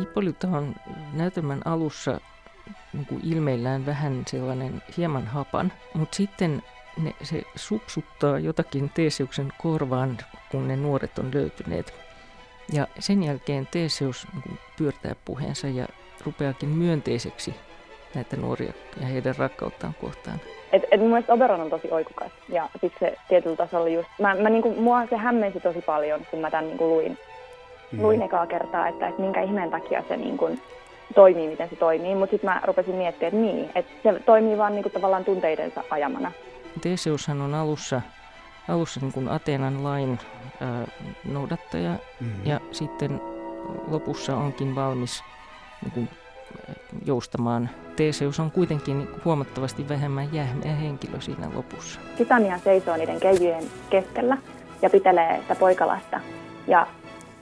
Hippolyta on näytelmän alussa niin kuin ilmeillään vähän sellainen hieman hapan, mutta sitten ne, se supsuttaa jotakin Teeseuksen korvaan, kun ne nuoret on löytyneet. Ja sen jälkeen Teeseus niin pyörtää puheensa ja rupeakin myönteiseksi näitä nuoria ja heidän rakkauttaan kohtaan. Et, et mun mielestä Oberon on tosi oikukas ja sitten se tietyllä tasolla just, mä, mä niinku, mua se hämmensi tosi paljon, kun mä tämän niinku luin, mm. luin ekaa kertaa, että, että minkä ihmeen takia se niinku, toimii, miten se toimii, mutta sitten mä rupesin miettimään, että niin, että se toimii vaan niinku, tavallaan tunteidensa ajamana. Teseushan on alussa, alussa niin kuin Ateenan lain ää, noudattaja mm-hmm. ja sitten lopussa onkin valmis niin kuin, joustamaan. Teseus on kuitenkin huomattavasti vähemmän jähmeä henkilö siinä lopussa. Titania seisoo niiden keijujen keskellä ja pitelee sitä poikalasta ja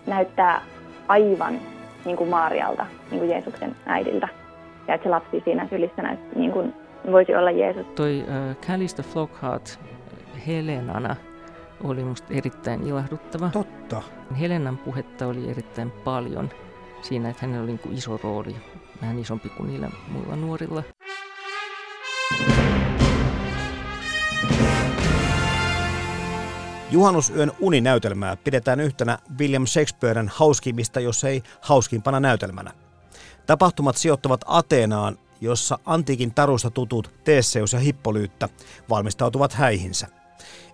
näyttää aivan niin kuin Maarialta, niin kuin Jeesuksen äidiltä. Ja että se lapsi siinä sylissä näyt, niin kuin voisi olla Jeesus. Toi äh, Calista Flockhart Helenana oli minusta erittäin ilahduttava. Totta. Helenan puhetta oli erittäin paljon siinä, että hänellä oli niin kuin iso rooli, vähän isompi kuin niillä muilla nuorilla. Juhannusyön uninäytelmää pidetään yhtenä William Shakespearen hauskimmista, jos ei hauskimpana näytelmänä. Tapahtumat sijoittuvat Ateenaan, jossa antiikin tarusta tutut Teesseus ja Hippolyyttä valmistautuvat häihinsä.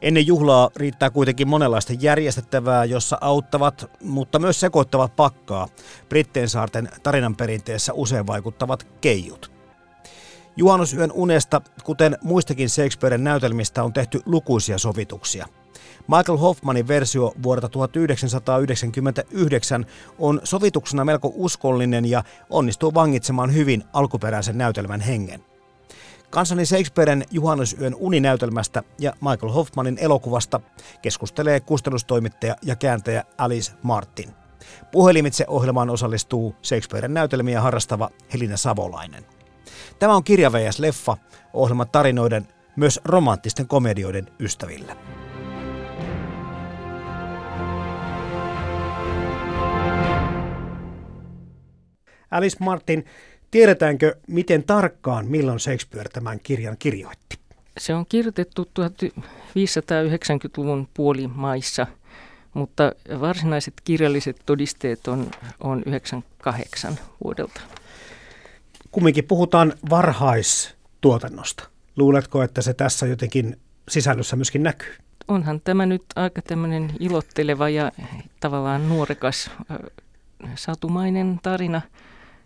Ennen juhlaa riittää kuitenkin monenlaista järjestettävää, jossa auttavat, mutta myös sekoittavat pakkaa Britteen saarten tarinan perinteessä usein vaikuttavat keijut. Juhannusyön unesta, kuten muistakin Shakespearen näytelmistä, on tehty lukuisia sovituksia – Michael Hoffmanin versio vuodelta 1999 on sovituksena melko uskollinen ja onnistuu vangitsemaan hyvin alkuperäisen näytelmän hengen. Kansani Shakespearen juhannusyön uninäytelmästä ja Michael Hoffmanin elokuvasta keskustelee kustannustoimittaja ja kääntäjä Alice Martin. Puhelimitse ohjelmaan osallistuu Shakespearen näytelmiä harrastava Helina Savolainen. Tämä on Kirja Leffa, ohjelman tarinoiden, myös romanttisten komedioiden ystävillä. Alice Martin, tiedetäänkö miten tarkkaan, milloin Shakespeare tämän kirjan kirjoitti? Se on kirjoitettu 1590-luvun puolimaissa, mutta varsinaiset kirjalliset todisteet on, on 98 vuodelta. Kumminkin puhutaan varhaistuotannosta. Luuletko, että se tässä jotenkin sisällössä myöskin näkyy? Onhan tämä nyt aika tämmöinen ilotteleva ja tavallaan nuorekas satumainen tarina –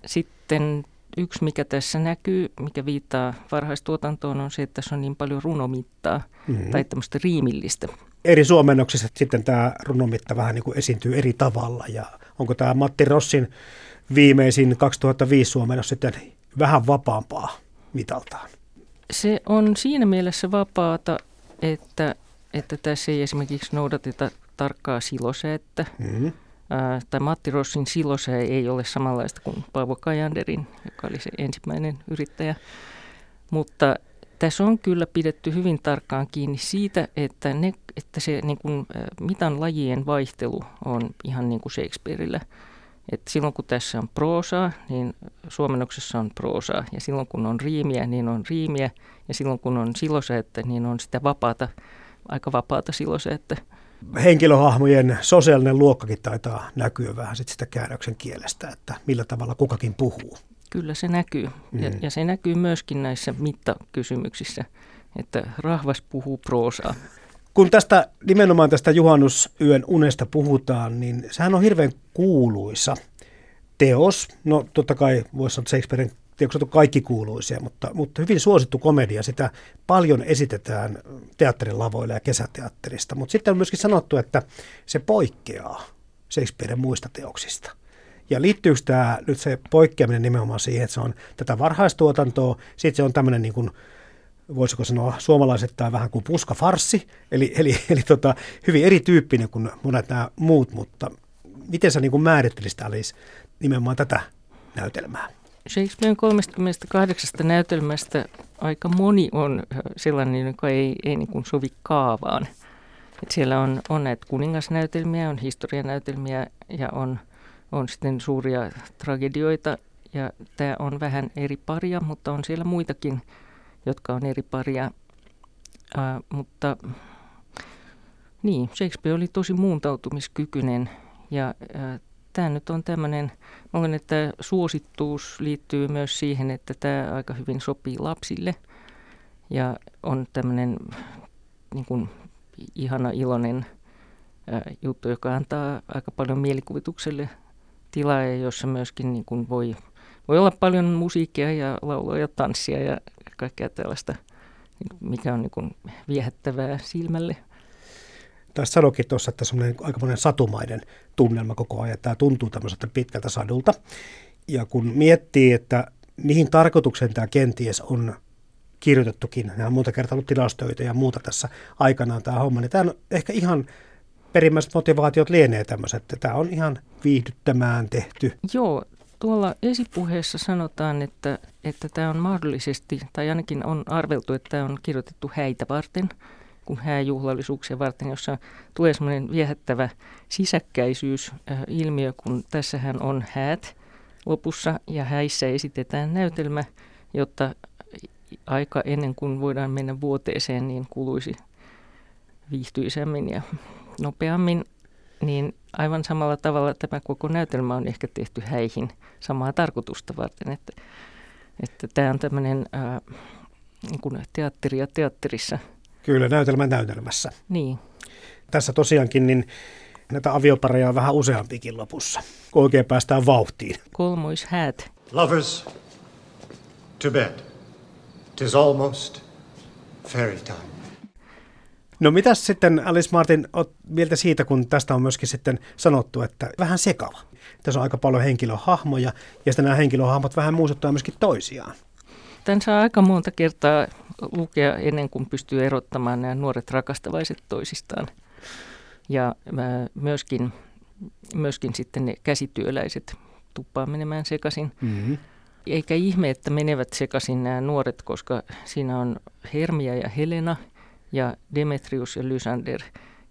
sitten yksi, mikä tässä näkyy, mikä viittaa varhaistuotantoon, on se, että tässä on niin paljon runomittaa mm-hmm. tai tämmöistä riimillistä. Eri suomennoksissa sitten tämä runomitta vähän niin kuin esiintyy eri tavalla. Ja onko tämä Matti Rossin viimeisin 2005 suomennos sitten vähän vapaampaa mitaltaan? Se on siinä mielessä vapaata, että, että tässä ei esimerkiksi noudateta tarkkaa silosäättä. Mm-hmm tai Matti Rossin silose ei ole samanlaista kuin Paavo Kajanderin, joka oli se ensimmäinen yrittäjä. Mutta tässä on kyllä pidetty hyvin tarkkaan kiinni siitä, että, ne, että se niin kuin, mitan lajien vaihtelu on ihan niin kuin Shakespeareillä. Et silloin kun tässä on proosaa, niin suomennoksessa on proosaa. Ja silloin kun on riimiä, niin on riimiä. Ja silloin kun on silosäättä, niin on sitä vapaata, aika vapaata silosäättä henkilöhahmojen sosiaalinen luokkakin taitaa näkyä vähän sit sitä käännöksen kielestä, että millä tavalla kukakin puhuu. Kyllä se näkyy. Mm. Ja, ja se näkyy myöskin näissä mittakysymyksissä, että rahvas puhuu proosaa. Kun tästä nimenomaan tästä juhannusyön unesta puhutaan, niin sehän on hirveän kuuluisa teos. No totta kai voisi sanoa Shakespearen on kaikki kuuluisia, mutta, mutta hyvin suosittu komedia. Sitä paljon esitetään teatterin lavoilla ja kesäteatterista, mutta sitten on myöskin sanottu, että se poikkeaa Shakespearen muista teoksista. Ja liittyykö tämä nyt se poikkeaminen nimenomaan siihen, että se on tätä varhaistuotantoa, sitten se on tämmöinen niin kuin, voisiko sanoa suomalaiset tai vähän kuin puskafarssi, eli, eli, eli tota, hyvin erityyppinen kuin monet nämä muut, mutta miten sä niin määrittelisit Alice nimenomaan tätä näytelmää? Shakespearen 38 näytelmästä aika moni on sellainen, joka ei, ei niin kuin sovi kaavaan. Et siellä on, on näitä kuningasnäytelmiä, on historianäytelmiä ja on, on sitten suuria tragedioita. Ja tämä on vähän eri paria, mutta on siellä muitakin, jotka on eri paria. Uh, mutta niin, Shakespeare oli tosi muuntautumiskykyinen ja uh, tämä nyt on tämmöinen, olen, että suosittuus liittyy myös siihen, että tämä aika hyvin sopii lapsille ja on tämmöinen niin kuin, ihana iloinen ää, juttu, joka antaa aika paljon mielikuvitukselle tilaa ja jossa myöskin niin kuin voi, voi olla paljon musiikkia ja laulua ja tanssia ja kaikkea tällaista, mikä on niin kuin viehättävää silmälle. Tässä sanokin tuossa, että se on aika monen satumaiden tunnelma koko ajan. Tämä tuntuu tämmöiseltä pitkältä sadulta. Ja kun miettii, että mihin tarkoitukseen tämä kenties on kirjoitettukin, nämä on monta kertaa ollut tilastöitä ja muuta tässä aikanaan tämä homma, niin tämä on ehkä ihan perimmäiset motivaatiot lienee tämmöiset, että tämä on ihan viihdyttämään tehty. Joo, tuolla esipuheessa sanotaan, että, että tämä on mahdollisesti, tai ainakin on arveltu, että tämä on kirjoitettu häitä varten – kuin hääjuhlallisuuksia varten, jossa tulee semmoinen viehättävä sisäkkäisyys äh, kun tässähän on häät lopussa ja häissä esitetään näytelmä, jotta aika ennen kuin voidaan mennä vuoteeseen, niin kuluisi viihtyisemmin ja nopeammin, niin aivan samalla tavalla tämä koko näytelmä on ehkä tehty häihin samaa tarkoitusta varten, että, että tämä on tämmöinen ää, äh, niin kuin teatteri ja teatterissa – Kyllä, näytelmä näytelmässä. Niin. Tässä tosiaankin niin näitä aviopareja on vähän useampikin lopussa, kun oikein päästään vauhtiin. häät. Lovers, to bed. Tis almost fairy time. No mitäs sitten Alice Martin oot mieltä siitä, kun tästä on myöskin sitten sanottu, että vähän sekava. Tässä on aika paljon henkilöhahmoja ja sitten nämä henkilöhahmot vähän muistuttaa myöskin toisiaan. Tämän saa aika monta kertaa lukea ennen kuin pystyy erottamaan nämä nuoret rakastavaiset toisistaan. Ja myöskin, myöskin sitten ne käsityöläiset tuppaa menemään sekaisin. Mm-hmm. Eikä ihme, että menevät sekaisin nämä nuoret, koska siinä on Hermia ja Helena ja Demetrius ja Lysander.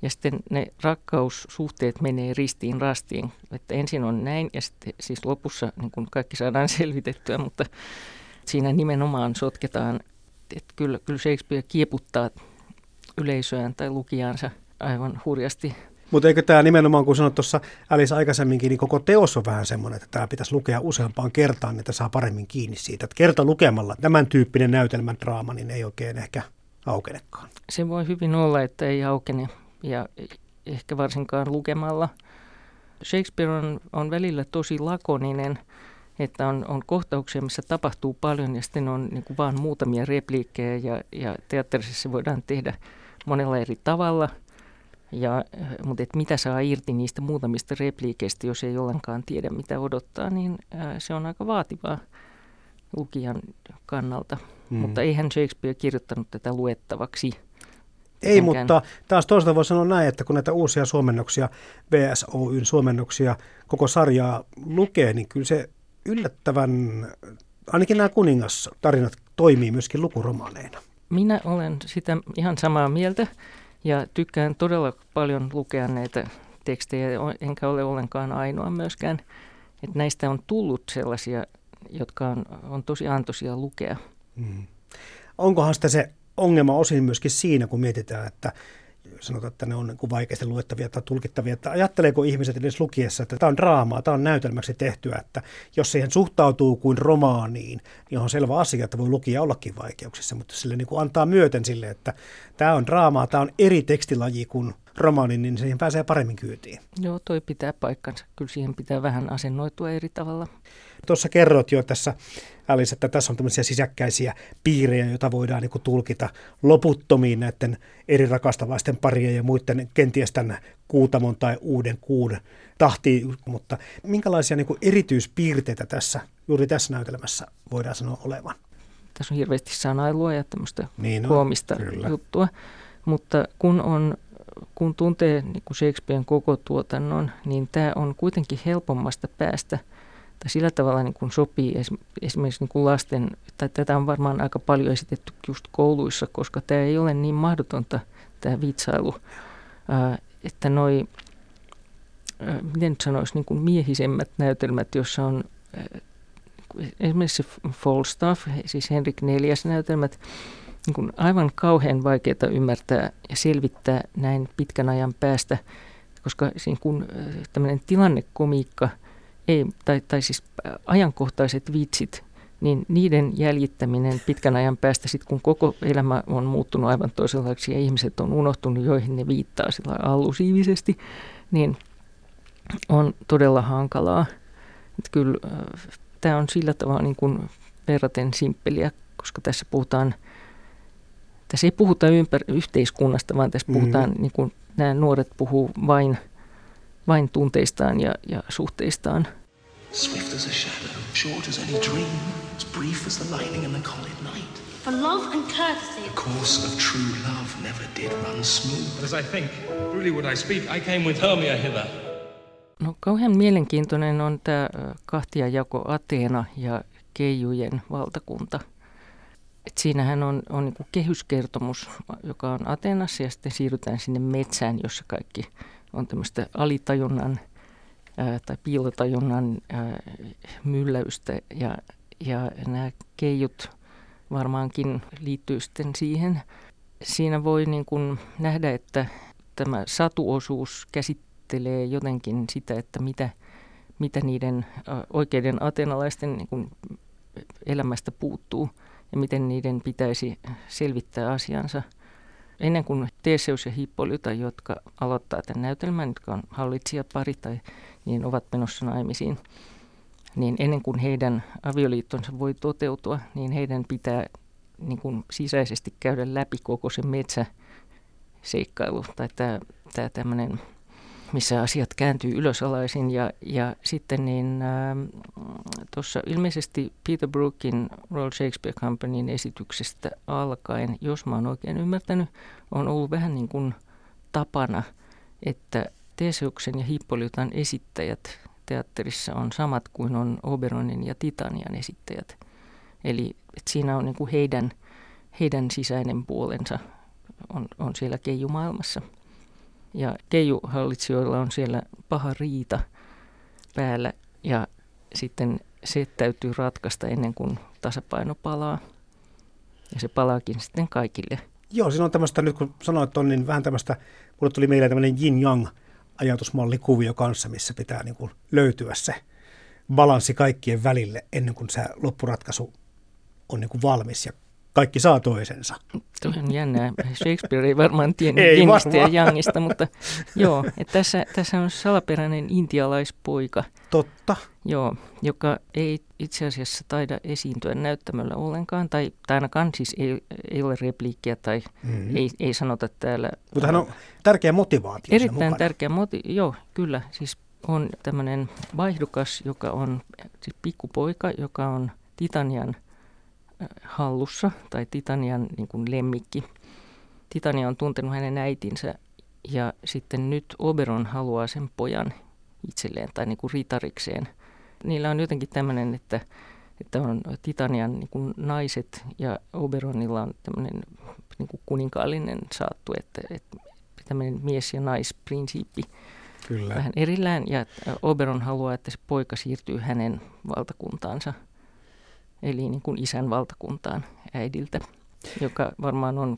Ja sitten ne rakkaussuhteet menee ristiin rastiin. Että ensin on näin ja sitten siis lopussa niin kun kaikki saadaan selvitettyä, mutta siinä nimenomaan sotketaan että kyllä, kyllä Shakespeare kieputtaa yleisöään tai lukijansa aivan hurjasti. Mutta eikö tämä nimenomaan, kun sanoit tuossa Alice aikaisemminkin, niin koko teos on vähän semmoinen, että tämä pitäisi lukea useampaan kertaan, niin että saa paremmin kiinni siitä. Että kerta lukemalla tämän tyyppinen näytelmän draama, niin ei oikein ehkä aukenekaan. Se voi hyvin olla, että ei aukene ja ehkä varsinkaan lukemalla. Shakespeare on, on välillä tosi lakoninen – että on, on kohtauksia, missä tapahtuu paljon ja sitten on niin kuin vaan muutamia repliikkejä ja, ja teatterissa se voidaan tehdä monella eri tavalla. Ja, mutta et mitä saa irti niistä muutamista repliikeistä, jos ei ollenkaan tiedä mitä odottaa, niin ää, se on aika vaativaa lukijan kannalta. Mm. Mutta eihän Shakespeare kirjoittanut tätä luettavaksi. Ei, mutta taas toisaalta voi sanoa näin, että kun näitä uusia suomennoksia, VSOYn suomennoksia, koko sarjaa lukee, niin kyllä se yllättävän, ainakin nämä kuningastarinat toimii myöskin lukuromaaneina. Minä olen sitä ihan samaa mieltä ja tykkään todella paljon lukea näitä tekstejä, enkä ole ollenkaan ainoa myöskään. Että näistä on tullut sellaisia, jotka on, on tosi antoisia lukea. Hmm. Onkohan sitä se ongelma osin myöskin siinä, kun mietitään, että sanotaan, että ne on niin vaikeasti luettavia tai tulkittavia, että ajatteleeko ihmiset edes lukiessa, että tämä on draamaa, tämä on näytelmäksi tehtyä, että jos siihen suhtautuu kuin romaaniin, niin on selvä asia, että voi lukija ollakin vaikeuksissa, mutta sille niin kuin antaa myöten sille, että tämä on draamaa, tämä on eri tekstilaji kuin romaanin, niin siihen pääsee paremmin kyytiin. Joo, toi pitää paikkansa. Kyllä siihen pitää vähän asennoitua eri tavalla. Tuossa kerroit jo tässä, Alice, että tässä on tämmöisiä sisäkkäisiä piirejä, joita voidaan niin kuin tulkita loputtomiin näiden eri rakastavaisten parien ja muiden kenties tämän kuutamon tai uuden kuun tahtiin. Mutta minkälaisia niin kuin erityispiirteitä tässä, juuri tässä näytelmässä voidaan sanoa olevan? Tässä on hirveästi sanailua ja tämmöistä Niin on, koomista kyllä. juttua. Mutta kun, on, kun tuntee niin kuin Shakespearen koko tuotannon, niin tämä on kuitenkin helpommasta päästä – tai sillä tavalla niin kuin sopii esimerkiksi niin kuin lasten, tai tätä on varmaan aika paljon esitetty just kouluissa, koska tämä ei ole niin mahdotonta, tämä vitsailu, että noi, miten nyt sanoisi, niin kuin miehisemmät näytelmät, joissa on esimerkiksi Falstaff, siis Henrik neljäs näytelmät, niin kuin aivan kauhean vaikeaa ymmärtää ja selvittää näin pitkän ajan päästä, koska siinä kun tämmöinen tilannekomiikka – ei, tai, tai siis ajankohtaiset vitsit, niin niiden jäljittäminen pitkän ajan päästä, sit kun koko elämä on muuttunut aivan toisenlaiseksi ja ihmiset on unohtunut, joihin ne viittaa sillä allusiivisesti, niin on todella hankalaa. Että kyllä tämä on sillä tavalla niin kuin verraten simppeliä, koska tässä puhutaan, tässä ei puhuta ympär- yhteiskunnasta, vaan tässä puhutaan, mm-hmm. niin kuin nämä nuoret puhuu vain – vain tunteistaan ja, ja suhteistaan. Swift as a shadow, short as any dream, as brief as the lightning and the cold night. For love and courtesy. The course of true love never did run smooth. As I think, really would I speak, I came with Hermia hither. No kauhean mielenkiintoinen on tämä kahtiajako Ateena ja Keijujen valtakunta. Et siinähän on, on niin kehyskertomus, joka on Ateenassa ja sitten siirrytään sinne metsään, jossa kaikki on tämmöistä alitajunnan ää, tai piilotajunnan ää, mylläystä ja, ja nämä keijut varmaankin liittyy sitten siihen. Siinä voi niin kuin nähdä, että tämä satuosuus käsittelee jotenkin sitä, että mitä, mitä niiden oikeiden atenalaisten niin kuin elämästä puuttuu ja miten niiden pitäisi selvittää asiansa – ennen kuin Teseus ja Hippolyta, jotka aloittaa tämän näytelmän, jotka on hallitsijapari tai niin ovat menossa naimisiin, niin ennen kuin heidän avioliittonsa voi toteutua, niin heidän pitää niin kuin sisäisesti käydä läpi koko se metsäseikkailu tai tämä, tämä tämmöinen missä asiat kääntyy ylösalaisin ja, ja sitten niin äh, tuossa ilmeisesti Peter Brookin Royal Shakespeare Companyn esityksestä alkaen, jos mä oon oikein ymmärtänyt, on ollut vähän niin kuin tapana, että Teseuksen ja Hippolytan esittäjät teatterissa on samat kuin on Oberonin ja Titanian esittäjät. Eli että siinä on niin kuin heidän, heidän sisäinen puolensa on, on siellä keijumaailmassa. Ja keijuhallitsijoilla on siellä paha riita päällä ja sitten se täytyy ratkaista ennen kuin tasapaino palaa. Ja se palaakin sitten kaikille. Joo, siinä on tämmöistä, nyt kun sanoit on, niin vähän tämmöistä, mulle tuli mieleen tämmöinen yin-yang ajatusmallikuvio kanssa, missä pitää niin kuin löytyä se balanssi kaikkien välille ennen kuin se loppuratkaisu on niin kuin valmis ja kaikki saa toisensa. Tuo on jännää. Shakespeare ei varmaan tiennyt ei Jingistä ja Jangista, mutta joo, että tässä, tässä on salaperäinen intialaispoika. Totta. Joo, joka ei itse asiassa taida esiintyä näyttämöllä ollenkaan, tai, tai ainakaan siis ei, ei ole repliikkiä tai mm-hmm. ei, ei sanota täällä. Mutta hän on tärkeä motivaatio Erittäin tärkeä motivaatio, joo, kyllä. Siis on tämmöinen vaihdukas, joka on siis pikkupoika, joka on Titanian – hallussa tai Titanian niin kuin lemmikki. Titania on tuntenut hänen äitinsä ja sitten nyt Oberon haluaa sen pojan itselleen tai niin kuin ritarikseen. Niillä on jotenkin tämmöinen, että, että on Titanian niin kuin naiset ja Oberonilla on tämmöinen niin kuin kuninkaallinen saattu, että, että tämmöinen mies- ja naisprinsiippi Kyllä. vähän erillään. Ja Oberon haluaa, että se poika siirtyy hänen valtakuntaansa – eli niin kuin isän valtakuntaan äidiltä, joka varmaan on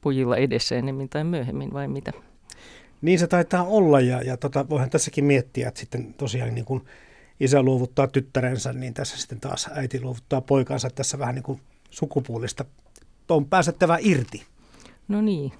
pojilla edessä enemmän tai myöhemmin vai mitä? Niin se taitaa olla ja, ja tota, voihan tässäkin miettiä, että sitten tosiaan niin kuin isä luovuttaa tyttärensä, niin tässä sitten taas äiti luovuttaa poikansa tässä vähän niin kuin sukupuolista on pääsettävä irti. No niin.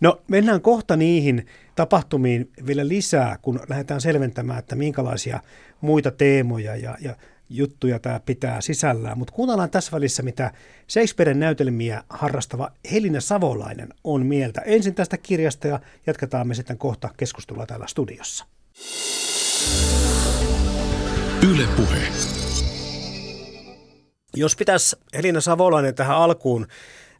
No mennään kohta niihin tapahtumiin vielä lisää, kun lähdetään selventämään, että minkälaisia muita teemoja ja, ja juttuja tämä pitää sisällään. Mutta kuunnellaan tässä välissä, mitä Shakespearen näytelmiä harrastava Helina Savolainen on mieltä. Ensin tästä kirjasta ja jatketaan me sitten kohta keskustelua täällä studiossa. Yle Puhe. Jos pitäisi Helina Savolainen tähän alkuun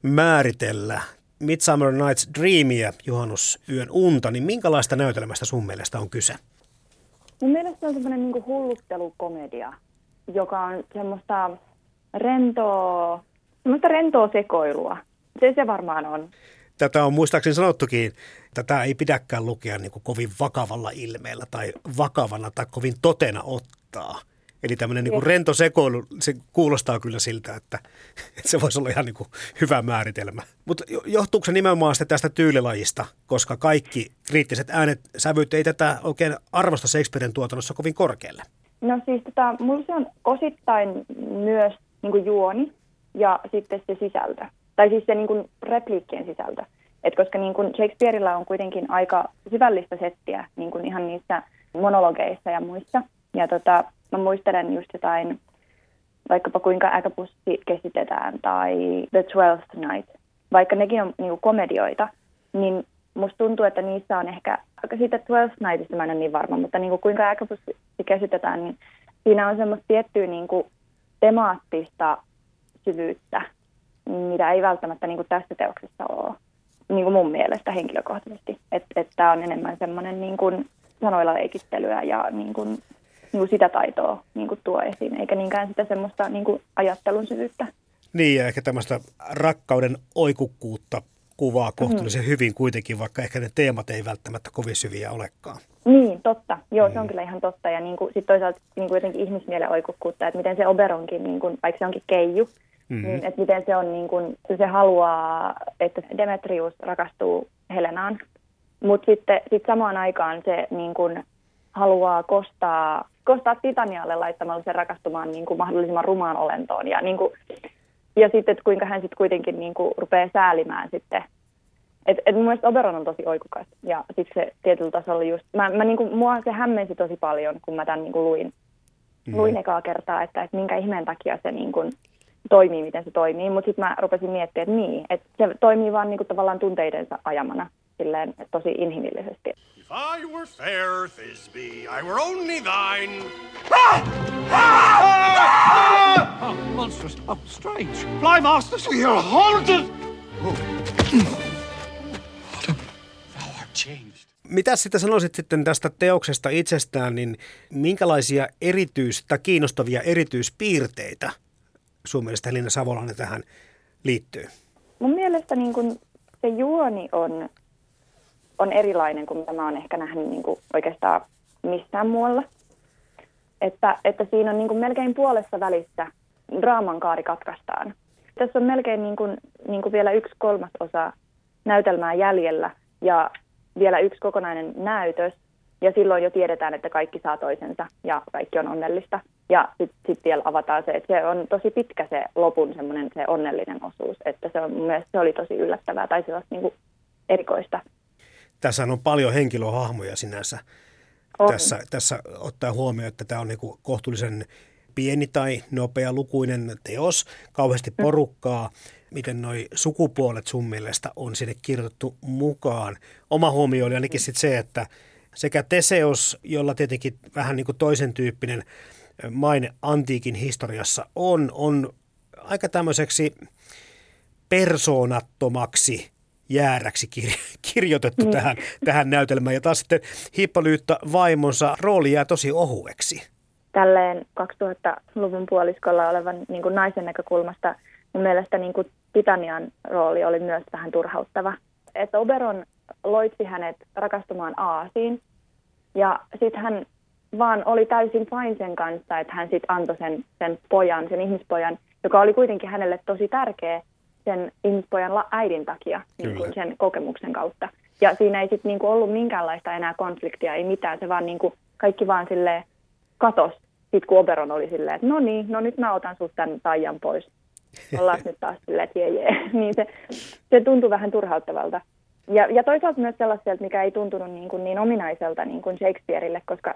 määritellä Midsummer Night's Dreamia, juhannusyön unta, niin minkälaista näytelmästä sun mielestä on kyse? Mun mielestä on semmoinen niin hulluttelukomedia, joka on semmoista rentoa, semmoista rentoa sekoilua. Se se varmaan on. Tätä on muistaakseni sanottukin, tätä ei pidäkään lukea niin kuin kovin vakavalla ilmeellä tai vakavana tai kovin totena ottaa. Eli tämmöinen niin kuin rento sekoilu, se kuulostaa kyllä siltä, että, että se voisi olla ihan niin kuin hyvä määritelmä. Mutta johtuuko se nimenomaan sitten tästä tyylilajista, koska kaikki kriittiset äänet, sävyt ei tätä oikein arvosta Shakespearen tuotannossa kovin korkealle? No siis tota, mulla se on osittain myös niin kuin juoni ja sitten se sisältö. Tai siis se niin kuin repliikkien sisältö. Et koska niin kuin Shakespeareilla on kuitenkin aika syvällistä settiä niin kuin ihan niissä monologeissa ja muissa. Ja tota, mä muistelen just jotain, vaikkapa kuinka äkäpussi kesitetään tai The Twelfth Night. Vaikka nekin on niin kuin komedioita, niin musta tuntuu, että niissä on ehkä, siitä Twelfth Nightista mä en ole niin varma, mutta niin kuin kuinka äkäpussi käsitetään, niin siinä on semmoista tiettyä niin kuin temaattista syvyyttä, mitä ei välttämättä niin kuin tässä teoksessa ole niin kuin mun mielestä henkilökohtaisesti. Että et tämä on enemmän semmoinen niin kuin sanoilla leikittelyä ja niin kuin, niin kuin sitä taitoa niin kuin tuo esiin, eikä niinkään sitä semmoista niin kuin ajattelun syvyyttä. Niin, ja ehkä tämmöistä rakkauden oikukkuutta kuvaa kohtuullisen mm. hyvin kuitenkin, vaikka ehkä ne teemat ei välttämättä kovin syviä olekaan. Niin, totta. Joo, mm. se on kyllä ihan totta. Ja niin kuin, sit toisaalta niin kuin jotenkin ihmismielen oikukkuutta, että miten se Oberonkin, niin kuin, vaikka se onkin keiju, mm-hmm. niin että miten se on, niin kuin, se haluaa, että Demetrius rakastuu Helenaan, mutta sitten sit samaan aikaan se niin kuin, haluaa kostaa, kostaa Titanialle laittamalla sen rakastumaan niin kuin, mahdollisimman rumaan olentoon. Ja, niin kuin, ja sitten, että kuinka hän sitten kuitenkin niin kuin, rupeaa säälimään sitten et, et mun mielestä Oberon on tosi oikukas ja sitten se tietyllä tasolla just, mä, mä niinku, mua se hämmensi tosi paljon, kun mä tämän niinku luin, mm. luin ekaa kertaa, että, että minkä ihmeen takia se niinku toimii, miten se toimii, mutta sitten mä rupesin miettimään, että niin, että se toimii vaan niinku tavallaan tunteidensa ajamana silleen tosi inhimillisesti. If I were fair, Thisbe, I were only thine. Ah! Ah! Ah! Oh, monstrous. Oh, strange. Fly masters, we are haunted! Oh. Mitä sitten sanoisit sitten tästä teoksesta itsestään, niin minkälaisia erityis- tai kiinnostavia erityispiirteitä sun mielestä Helina Savolainen tähän liittyy? Mun mielestä niin kun se juoni on, on erilainen kuin mitä mä oon ehkä nähnyt niin oikeastaan missään muualla. Että, että siinä on niin melkein puolessa välissä draaman kaari katkaistaan. Tässä on melkein niin kuin, niin kuin vielä yksi kolmas osa näytelmää jäljellä ja vielä yksi kokonainen näytös, ja silloin jo tiedetään, että kaikki saa toisensa ja kaikki on onnellista. Ja sitten sit vielä avataan se, että se on tosi pitkä se lopun semmoinen se onnellinen osuus, että se on mielestä se oli tosi yllättävää tai sellaista niin kuin erikoista. Tässä on paljon henkilöhahmoja sinänsä. On. Tässä, tässä ottaa huomioon, että tämä on niin kuin kohtuullisen pieni tai nopea lukuinen teos, kauheasti mm. porukkaa. Mm miten noi sukupuolet sun mielestä on sinne kirjoitettu mukaan. Oma huomio oli ainakin sit se, että sekä Teseos, jolla tietenkin vähän niin kuin toisen tyyppinen maine antiikin historiassa on, on aika tämmöiseksi persoonattomaksi jääräksi kirjoitettu mm. tähän, tähän näytelmään. Ja taas sitten Hippolyytta vaimonsa rooli jää tosi ohueksi. Tälleen 2000-luvun puoliskolla olevan niin kuin naisen näkökulmasta mun mielestä niin kuin Titanian rooli oli myös vähän turhauttava. Että Oberon loitsi hänet rakastumaan Aasiin ja sitten hän vaan oli täysin fine sen kanssa, että hän sitten antoi sen, sen pojan, sen ihmispojan, joka oli kuitenkin hänelle tosi tärkeä sen ihmispojan äidin takia niin kuin sen kokemuksen kautta. Ja siinä ei sitten niinku ollut minkäänlaista enää konfliktia, ei mitään, se vaan niinku, kaikki vaan sille katos, sitten kun Oberon oli silleen, että no niin, no nyt mä otan sut tämän taian pois. Ollaan nyt taas silleen, että jee, jee. niin se, se tuntui vähän turhauttavalta. Ja, ja toisaalta myös sellaiselta, mikä ei tuntunut niin, kuin niin ominaiselta niin kuin Shakespeareille, koska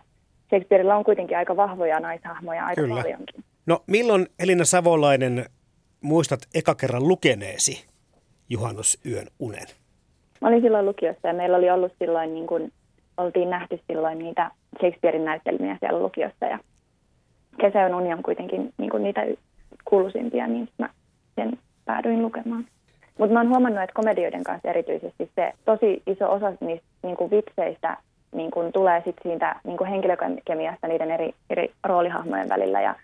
Shakespeareilla on kuitenkin aika vahvoja naishahmoja aika Kyllä. paljonkin. No milloin Elina Savolainen muistat eka kerran lukeneesi juhannusyön unen? Mä olin silloin lukiossa ja meillä oli ollut silloin, niin kuin, oltiin nähty silloin niitä Shakespearein näyttelmiä siellä lukiossa ja Kesäyön uni on kuitenkin niin kuin niitä kuuluisimpia, niin mä sen päädyin lukemaan. Mutta mä oon huomannut, että komedioiden kanssa erityisesti se tosi iso osa niistä niin kuin vitseistä niin kuin tulee sit siitä niin kuin henkilökemiasta niiden eri, eri roolihahmojen välillä ja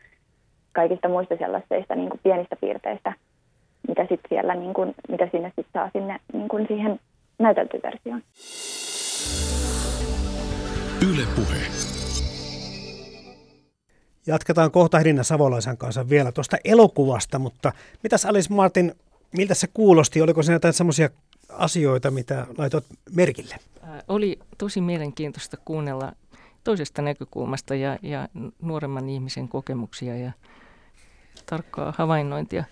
kaikista muista sellaisista niin kuin pienistä piirteistä, mitä sit siellä, niin kuin, mitä sinne sit saa sinne niin kuin siihen näyteltyversioon. Yle Puhe. Jatketaan kohta Helina Savolaisen kanssa vielä tuosta elokuvasta, mutta mitäs Alice Martin, miltä se kuulosti? Oliko siinä jotain semmoisia asioita, mitä laitoit merkille? Ää, Oli tosi mielenkiintoista kuunnella toisesta näkökulmasta ja, ja nuoremman ihmisen kokemuksia ja tarkkaa havainnointia.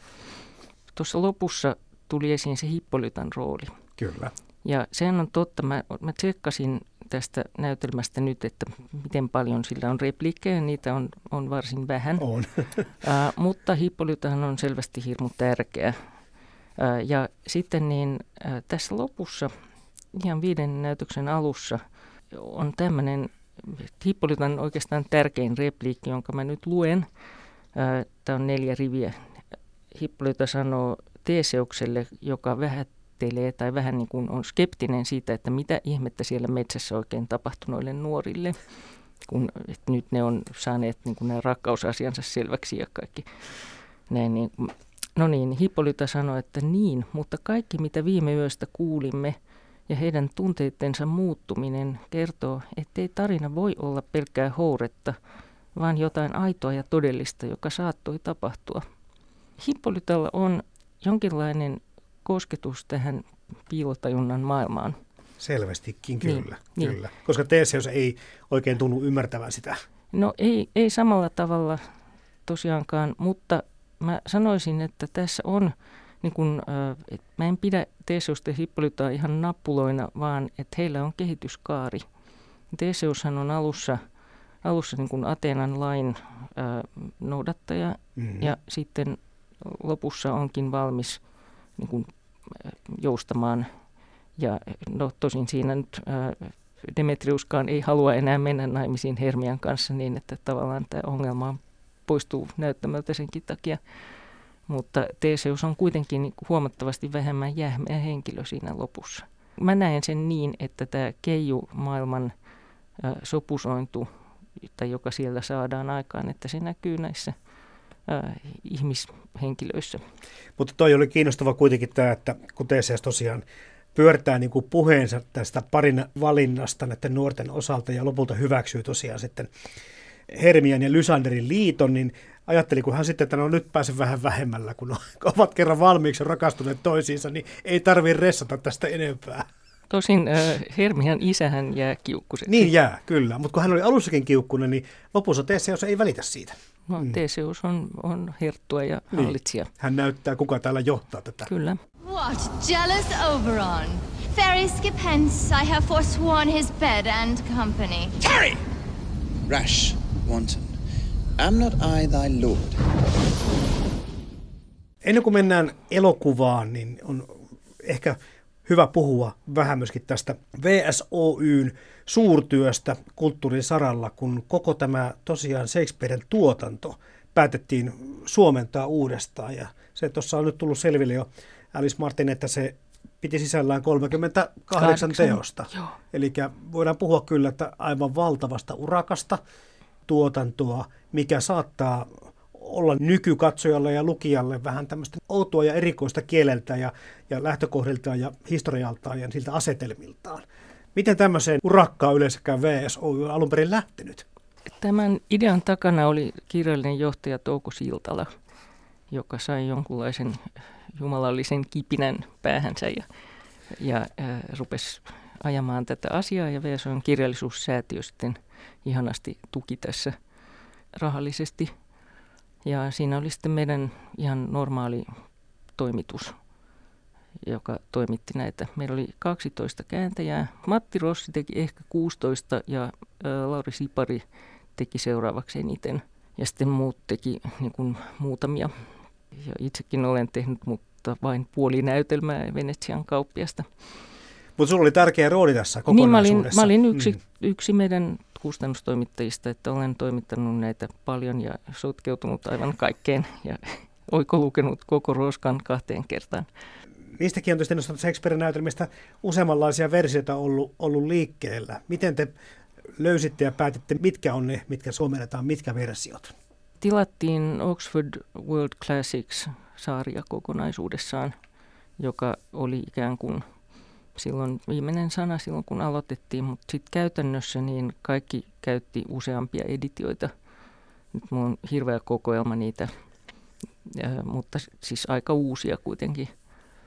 Tuossa lopussa tuli esiin se Hippolytan rooli. Kyllä. Ja sehän on totta, mä, mä tsekkasin tästä näytelmästä nyt, että miten paljon sillä on repliikkejä, niitä on, on varsin vähän. On. Ää, mutta Hippolytahan on selvästi hirmu tärkeä. Ää, ja sitten niin ää, tässä lopussa, ihan viiden näytöksen alussa, on tämmöinen Hippolytan oikeastaan tärkein repliikki, jonka mä nyt luen. Tämä on neljä riviä. Hippolyta sanoo Teeseukselle, joka vähättelee tai vähän niin kuin on skeptinen siitä, että mitä ihmettä siellä metsässä oikein tapahtui noille nuorille, kun että nyt ne on saaneet niin kuin nämä rakkausasiansa selväksi ja kaikki näin. Niin, no niin, Hippolyta sanoi, että niin, mutta kaikki mitä viime yöstä kuulimme ja heidän tunteittensa muuttuminen kertoo, ettei tarina voi olla pelkkää houretta, vaan jotain aitoa ja todellista, joka saattoi tapahtua. Hippolytalla on jonkinlainen kosketus tähän piilotajunnan maailmaan. Selvästikin Niin, kyllä. niin. kyllä. Koska Teseus ei oikein tunnu ymmärtävän sitä. No ei, ei samalla tavalla tosiaankaan, mutta mä sanoisin, että tässä on, niin kun, äh, et mä en pidä Teseusta ja Hippolytaa ihan nappuloina, vaan että heillä on kehityskaari. Teseushan on alussa, alussa niin kuin Ateenan lain äh, noudattaja Mm. ja sitten lopussa onkin valmis niin kuin, äh, joustamaan. Ja no tosin siinä nyt äh, Demetriuskaan ei halua enää mennä naimisiin Hermian kanssa niin, että tavallaan tämä ongelma poistuu näyttämältä senkin takia. Mutta Teseus on kuitenkin huomattavasti vähemmän jähmeä henkilö siinä lopussa. Mä näen sen niin, että tämä keiju-maailman sopusointu, tai joka siellä saadaan aikaan, että se näkyy näissä äh, ihmishenkilöissä. Mutta toi oli kiinnostava kuitenkin tämä, että kun Teseus tosiaan pyörtää niin kuin puheensa tästä parin valinnasta näiden nuorten osalta ja lopulta hyväksyy tosiaan sitten Hermian ja Lysanderin liiton, niin ajattelikohan hän sitten, että no nyt pääsen vähän vähemmällä, kun ovat kerran valmiiksi rakastuneet toisiinsa, niin ei tarvitse ressata tästä enempää. Tosin äh, Hermian isähän jää kiukkuseksi. Niin jää, kyllä. Mutta kun hän oli alussakin kiukkunen, niin lopussa Teseus ei välitä siitä. No, Teseus on, on herttua ja Niin. hallitsija. Hän näyttää, kuka täällä johtaa tätä. Kyllä. What jealous Oberon! Fairy skip hence, I have forsworn his bed and company. Tarry! Rash, wanton. Am not I thy lord? Ennen kuin mennään elokuvaan, niin on ehkä hyvä puhua vähän myöskin tästä VSOYn suurtyöstä kulttuurin saralla, kun koko tämä tosiaan Shakespearen tuotanto päätettiin suomentaa uudestaan. Ja se tuossa on nyt tullut selville jo Alice Martin, että se piti sisällään 38 Kahdeksan, teosta. Eli voidaan puhua kyllä, että aivan valtavasta urakasta tuotantoa, mikä saattaa olla nykykatsojalle ja lukijalle vähän tämmöistä outoa ja erikoista kieleltä ja, ja lähtökohdiltaan ja historialtaan ja siltä asetelmiltaan. Miten tämmöiseen urakkaan yleensäkään VSO on alun perin lähtenyt? Tämän idean takana oli kirjallinen johtaja Touko Siltala, joka sai jonkunlaisen jumalallisen kipinän päähänsä ja, ja äh, rupesi ajamaan tätä asiaa. Ja VSOn kirjallisuussäätiö sitten ihanasti tuki tässä rahallisesti. Ja siinä oli sitten meidän ihan normaali toimitus, joka toimitti näitä. Meillä oli 12 kääntäjää. Matti Rossi teki ehkä 16 ja Lauri Sipari teki seuraavaksi eniten. Ja sitten muut teki niin kuin muutamia. Ja itsekin olen tehnyt, mutta vain puoli näytelmää Venetsian kauppiasta. Mutta sulla oli tärkeä rooli tässä kokonaisuudessa. Niin, mä olin, mä olin yksi, mm. yksi meidän kustannustoimittajista, että olen toimittanut näitä paljon ja sotkeutunut aivan kaikkeen ja oikolukenut koko roskan kahteen kertaan. Niistäkin on tietysti noista Shakespearen näytelmistä useammanlaisia versioita ollut, ollut liikkeellä. Miten te löysitte ja päätitte, mitkä on ne, mitkä suomennetaan, mitkä versiot? Tilattiin Oxford World Classics saaria kokonaisuudessaan, joka oli ikään kuin silloin viimeinen sana silloin, kun aloitettiin, mutta sitten käytännössä niin kaikki käytti useampia editioita. Nyt mulla on hirveä kokoelma niitä, ja, mutta siis aika uusia kuitenkin.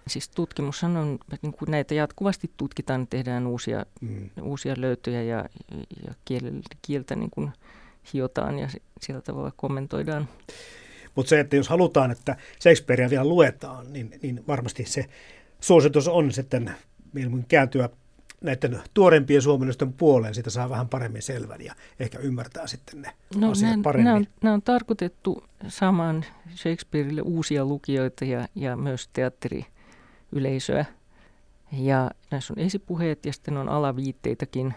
Siis tutkimushan on, niin kun näitä jatkuvasti tutkitaan, tehdään uusia, mm. uusia löytöjä ja, ja kieltä, kieltä niin kuin hiotaan ja sillä tavalla kommentoidaan. Mutta se, että jos halutaan, että Shakespearea vielä luetaan, niin, niin varmasti se suositus on sitten mieluummin kääntyä näiden tuorempien suomalaisten puoleen, sitä saa vähän paremmin selvän ja ehkä ymmärtää sitten ne no, asiat nämä, paremmin. Nämä on, nämä on tarkoitettu samaan Shakespeareille uusia lukijoita ja, ja myös teatteriyleisöä. Ja näissä on esipuheet ja sitten on alaviitteitäkin,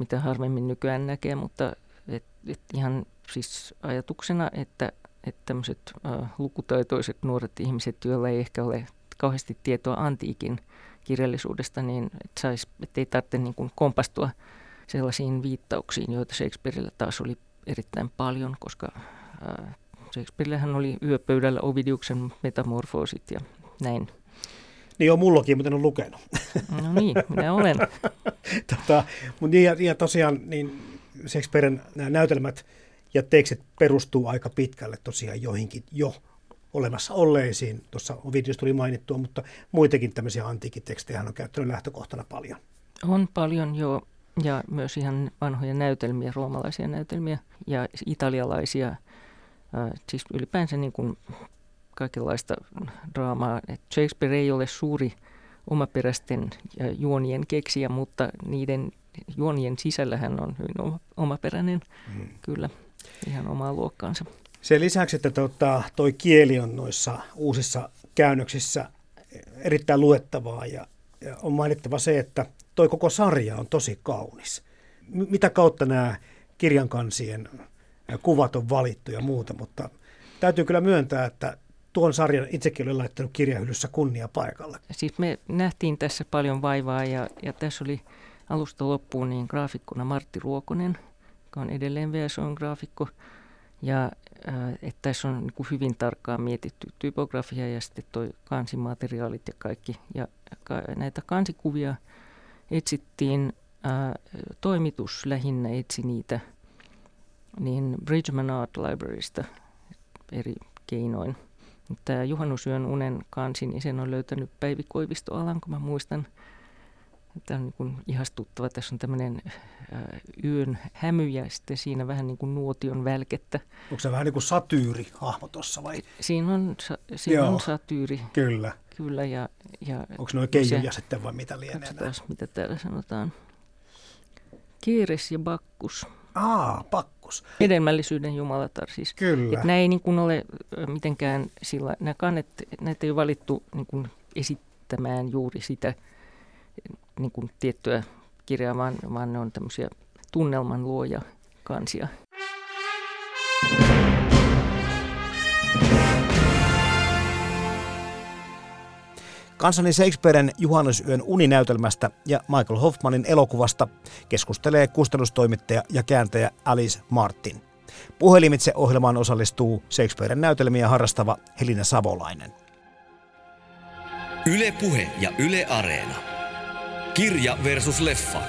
mitä harvemmin nykyään näkee, mutta et, et ihan siis ajatuksena, että, että tämmöiset äh, lukutaitoiset nuoret ihmiset, joilla ei ehkä ole kauheasti tietoa antiikin – kirjallisuudesta, niin että sais, ei tarvitse niin kuin kompastua sellaisiin viittauksiin, joita Shakespeareillä taas oli erittäin paljon, koska äh, Shakespeareillähän oli yöpöydällä Ovidiuksen metamorfoosit ja näin. Niin on mullakin, mutta en ole lukenut. No niin, minä olen. tota, mutta niin, ja, ja tosiaan niin Shakespearen nämä näytelmät ja tekstit perustuu aika pitkälle tosiaan joihinkin jo olemassa olleisiin. Tuossa Ovidius tuli mainittua, mutta muitakin tämmöisiä antiikitekstejä on käyttänyt lähtökohtana paljon. On paljon jo, ja myös ihan vanhoja näytelmiä, roomalaisia näytelmiä ja italialaisia, äh, siis ylipäänsä niin kuin kaikenlaista draamaa. Et Shakespeare ei ole suuri omaperäisten juonien keksiä, mutta niiden juonien sisällä hän on hyvin omaperäinen, hmm. kyllä, ihan omaa luokkaansa. Sen lisäksi, että tota, toi kieli on noissa uusissa käännöksissä erittäin luettavaa ja, ja on mainittava se, että toi koko sarja on tosi kaunis. M- mitä kautta nämä kirjankansien kuvat on valittu ja muuta, mutta täytyy kyllä myöntää, että tuon sarjan itsekin olen laittanut kirjahyllyssä kunnia paikalla. Siis me nähtiin tässä paljon vaivaa ja, ja tässä oli alusta loppuun niin graafikkona Martti Ruokonen, joka on edelleen VSOn graafikko. Ja äh, että tässä on niin hyvin tarkkaan mietitty typografia ja sitten toi kansimateriaalit ja kaikki. Ja ka- näitä kansikuvia etsittiin, äh, toimitus lähinnä etsi niitä niin Bridgman Art Librarysta eri keinoin. Tämä Juhannusyön unen kansi, niin sen on löytänyt Päivi Koivisto Alanko, mä muistan – Tämä on niin kuin ihastuttava. Tässä on tämmöinen yön hämy ja sitten siinä vähän niin kuin nuotion välkettä. Onko se vähän niin kuin satyyri hahmo tuossa vai? Siinä on, siinä on satyyri. Kyllä. Kyllä. Ja, ja Onko noin keijuja se, sitten vai mitä lienee? Taas, mitä täällä sanotaan. Kieres ja bakkus. Aa, pakkus. Hedelmällisyyden jumalatar siis. Kyllä. Et nämä ei niin kuin ole mitenkään sillä, nämä kannet, näitä ei ole valittu niin kuin esittämään juuri sitä niin kuin tiettyä kirjaa, vaan, vaan ne on tämmöisiä tunnelman luoja kansia. Kansani Shakespearen juhannusyön uninäytelmästä ja Michael Hoffmanin elokuvasta keskustelee kustannustoimittaja ja kääntäjä Alice Martin. Puhelimitse ohjelmaan osallistuu Shakespearen näytelmiä harrastava Helina Savolainen. Yle Puhe ja Yle Areena. Kirja versus leffa.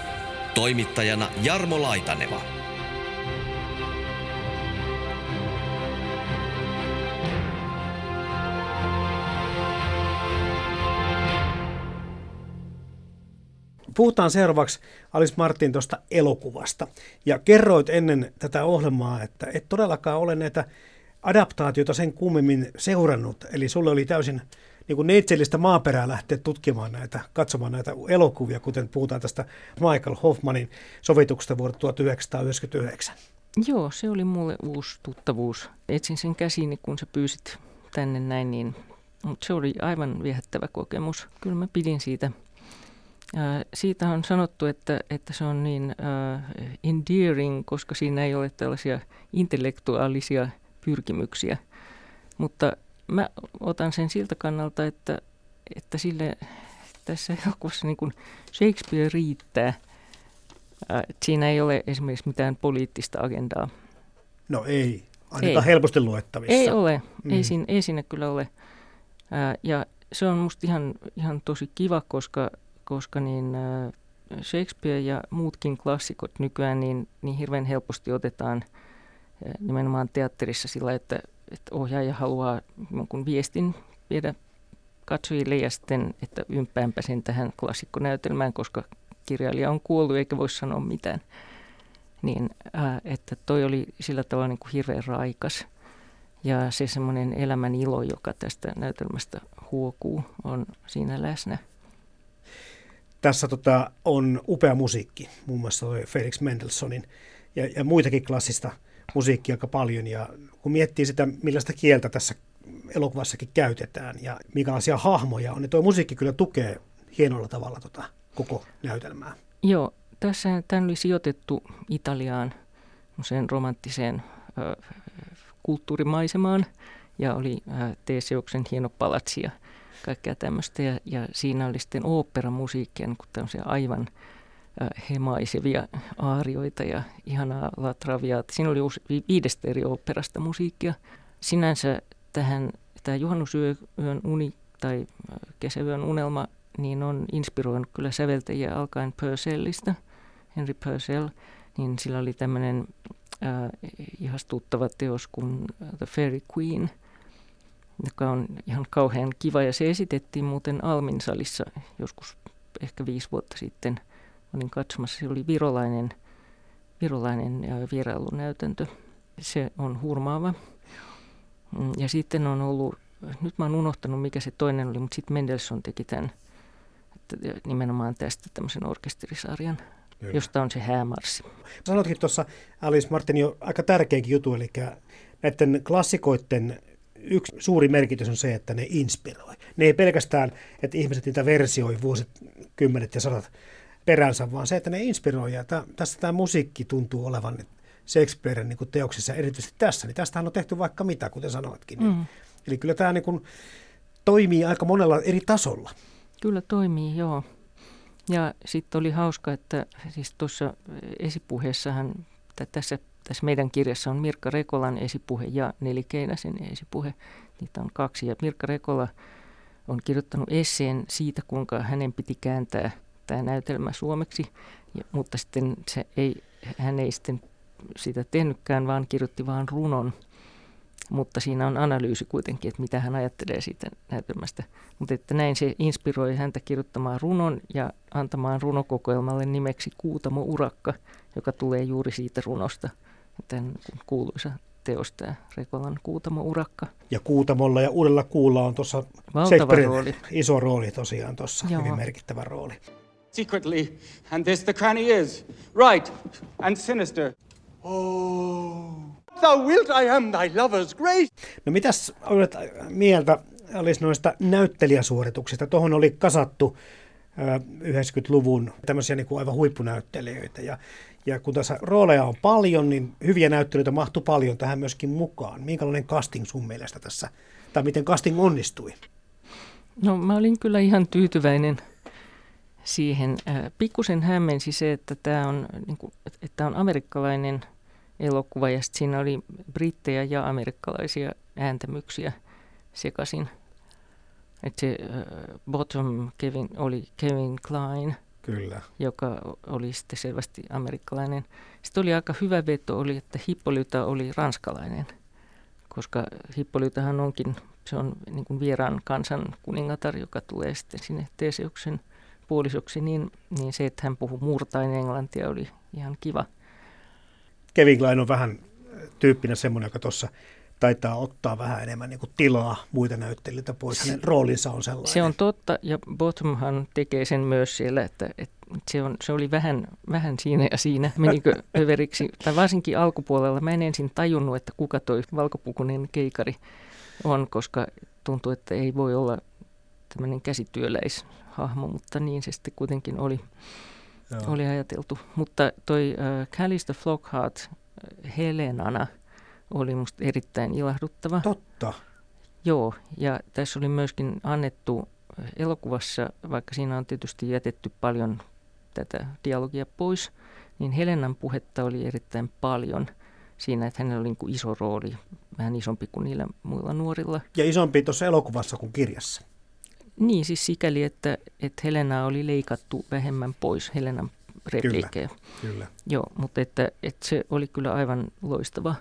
Toimittajana Jarmo Laitaneva. Puhutaan seuraavaksi Alice Martin tuosta elokuvasta. Ja kerroit ennen tätä ohjelmaa, että et todellakaan ole näitä adaptaatiota sen kummemmin seurannut. Eli sulle oli täysin niin kuin neitsellistä maaperää lähteä tutkimaan näitä, katsomaan näitä elokuvia, kuten puhutaan tästä Michael Hoffmanin sovituksesta vuodelta 1999. Joo, se oli mulle uusi tuttavuus. Etsin sen käsiini, kun sä pyysit tänne näin, niin mutta se oli aivan viehättävä kokemus. Kyllä mä pidin siitä. siitä on sanottu, että, että se on niin uh, endearing, koska siinä ei ole tällaisia intellektuaalisia pyrkimyksiä. Mutta mä otan sen siltä kannalta, että, että sille tässä elokuvassa niin kuin Shakespeare riittää. Äh, siinä ei ole esimerkiksi mitään poliittista agendaa. No ei, ainakaan ei. helposti luettavissa. Ei ole, mm. ei, siinä, ei siinä kyllä ole. Äh, ja se on musta ihan, ihan tosi kiva, koska, koska niin, äh, Shakespeare ja muutkin klassikot nykyään niin, niin hirveän helposti otetaan nimenomaan teatterissa sillä, että että ohjaaja haluaa jonkun viestin viedä katsojille ja sitten, että ympäänpä sen tähän klassikkonäytelmään, koska kirjailija on kuollut eikä voi sanoa mitään. Niin, ää, että toi oli sillä tavalla niin kuin hirveän raikas. Ja se semmoinen elämän ilo, joka tästä näytelmästä huokuu, on siinä läsnä. Tässä tota, on upea musiikki, muun muassa Felix Mendelssohnin ja, ja muitakin klassista musiikkia aika paljon. Ja kun miettii sitä, millaista kieltä tässä elokuvassakin käytetään ja minkälaisia hahmoja on, niin tuo musiikki kyllä tukee hienolla tavalla tota koko näytelmää. Joo, tässä tämän oli sijoitettu Italiaan romanttiseen ö, kulttuurimaisemaan ja oli ö, Teseuksen hieno palatsi ja kaikkea tämmöistä. Ja, ja siinä oli sitten oopperamusiikkia, niin tämmöisiä aivan hemaisevia aarioita ja ihanaa latraviaata. Siinä oli viidestä eri oopperasta musiikkia. Sinänsä tähän tämä juhannusyön uni tai kesäyön unelma niin on inspiroinut kyllä säveltäjiä alkaen Purcellista, Henry Purcell, niin sillä oli tämmöinen äh, ihastuttava teos kuin The Fairy Queen, joka on ihan kauhean kiva ja se esitettiin muuten Almin salissa joskus ehkä viisi vuotta sitten – olin katsomassa, se oli virolainen, virolainen vierailunäytäntö. Se on hurmaava. Mm, ja sitten on ollut, nyt mä oon unohtanut mikä se toinen oli, mutta sitten Mendelssohn teki tämän, että nimenomaan tästä tämmöisen orkesterisarjan, Kyllä. josta on se häämarssi. Sanotkin tuossa Alice Martin jo aika tärkeänkin jutu, eli näiden klassikoiden yksi suuri merkitys on se, että ne inspiroi. Ne ei pelkästään, että ihmiset niitä versioi vuosikymmenet ja sadat peränsä, vaan se, että ne inspiroi. Ja tässä tämä musiikki tuntuu olevan Shakespearen niin teoksissa, erityisesti tässä. Niin tästähän on tehty vaikka mitä, kuten sanoitkin. Niin. Mm. Eli kyllä tämä niin kuin toimii aika monella eri tasolla. Kyllä toimii, joo. Ja sitten oli hauska, että siis tuossa esipuheessahan, tässä, tässä meidän kirjassa on Mirkka Rekolan esipuhe ja Nelikeinäsen esipuhe. Niitä on kaksi. Ja Mirkka Rekola on kirjoittanut esseen siitä, kuinka hänen piti kääntää – tämä näytelmä suomeksi, ja, mutta sitten se ei, hän ei sitten sitä tehnytkään, vaan kirjoitti vain runon. Mutta siinä on analyysi kuitenkin, että mitä hän ajattelee siitä näytelmästä. Mutta että näin se inspiroi häntä kirjoittamaan runon ja antamaan runokokoelmalle nimeksi Kuutamo Urakka, joka tulee juuri siitä runosta. Tämän kuuluisa teos tämä Rekolan Kuutamo Urakka. Ja Kuutamolla ja Uudella Kuulla on tuossa iso rooli tosiaan tuossa, hyvin merkittävä rooli secretly, and this the cranny is, right and sinister. Oh, thou wilt I am thy lover's grace. No mitäs olet mieltä olisi noista näyttelijäsuorituksista? Tuohon oli kasattu 90-luvun tämmöisiä niin kuin aivan huippunäyttelijöitä. Ja, ja kun tässä rooleja on paljon, niin hyviä näyttelijöitä mahtuu paljon tähän myöskin mukaan. Minkälainen casting sun mielestä tässä, tai miten casting onnistui? No mä olin kyllä ihan tyytyväinen siihen. Pikkusen hämmensi se, että tämä on, niin kuin, että on amerikkalainen elokuva ja siinä oli brittejä ja amerikkalaisia ääntämyksiä sekaisin. Että se uh, bottom Kevin oli Kevin Klein, Kyllä. joka oli sitten selvästi amerikkalainen. Sitten oli aika hyvä veto, oli, että Hippolyta oli ranskalainen, koska Hippolytahan onkin, se on niin kuin vieraan kansan kuningatar, joka tulee sitten sinne Teseuksen – puolisoksi, niin, niin se, että hän puhui murtain englantia, oli ihan kiva. Kevin Klein on vähän tyyppinä semmoinen, joka tuossa taitaa ottaa vähän enemmän niin tilaa muita näyttelijöitä pois. Hänen roolinsa on sellainen. Se on totta, ja Bottomhan tekee sen myös siellä, että, että se, on, se oli vähän, vähän siinä ja siinä, menikö överiksi. Tai varsinkin alkupuolella mä en ensin tajunnut, että kuka toi valkopukunen keikari on, koska tuntuu, että ei voi olla tämmöinen käsityöläishahmo, mutta niin se sitten kuitenkin oli, oli ajateltu. Mutta toi äh, Callista Flockhart Helenana oli musta erittäin ilahduttava. Totta. Joo, ja tässä oli myöskin annettu elokuvassa, vaikka siinä on tietysti jätetty paljon tätä dialogia pois, niin Helenan puhetta oli erittäin paljon siinä, että hänellä oli niin kuin iso rooli, vähän isompi kuin niillä muilla nuorilla. Ja isompi tuossa elokuvassa kuin kirjassa. Niin, siis sikäli, että, että Helena oli leikattu vähemmän pois, Helenan repliikkejä. Kyllä, kyllä. Joo, mutta että, että se oli kyllä aivan loistava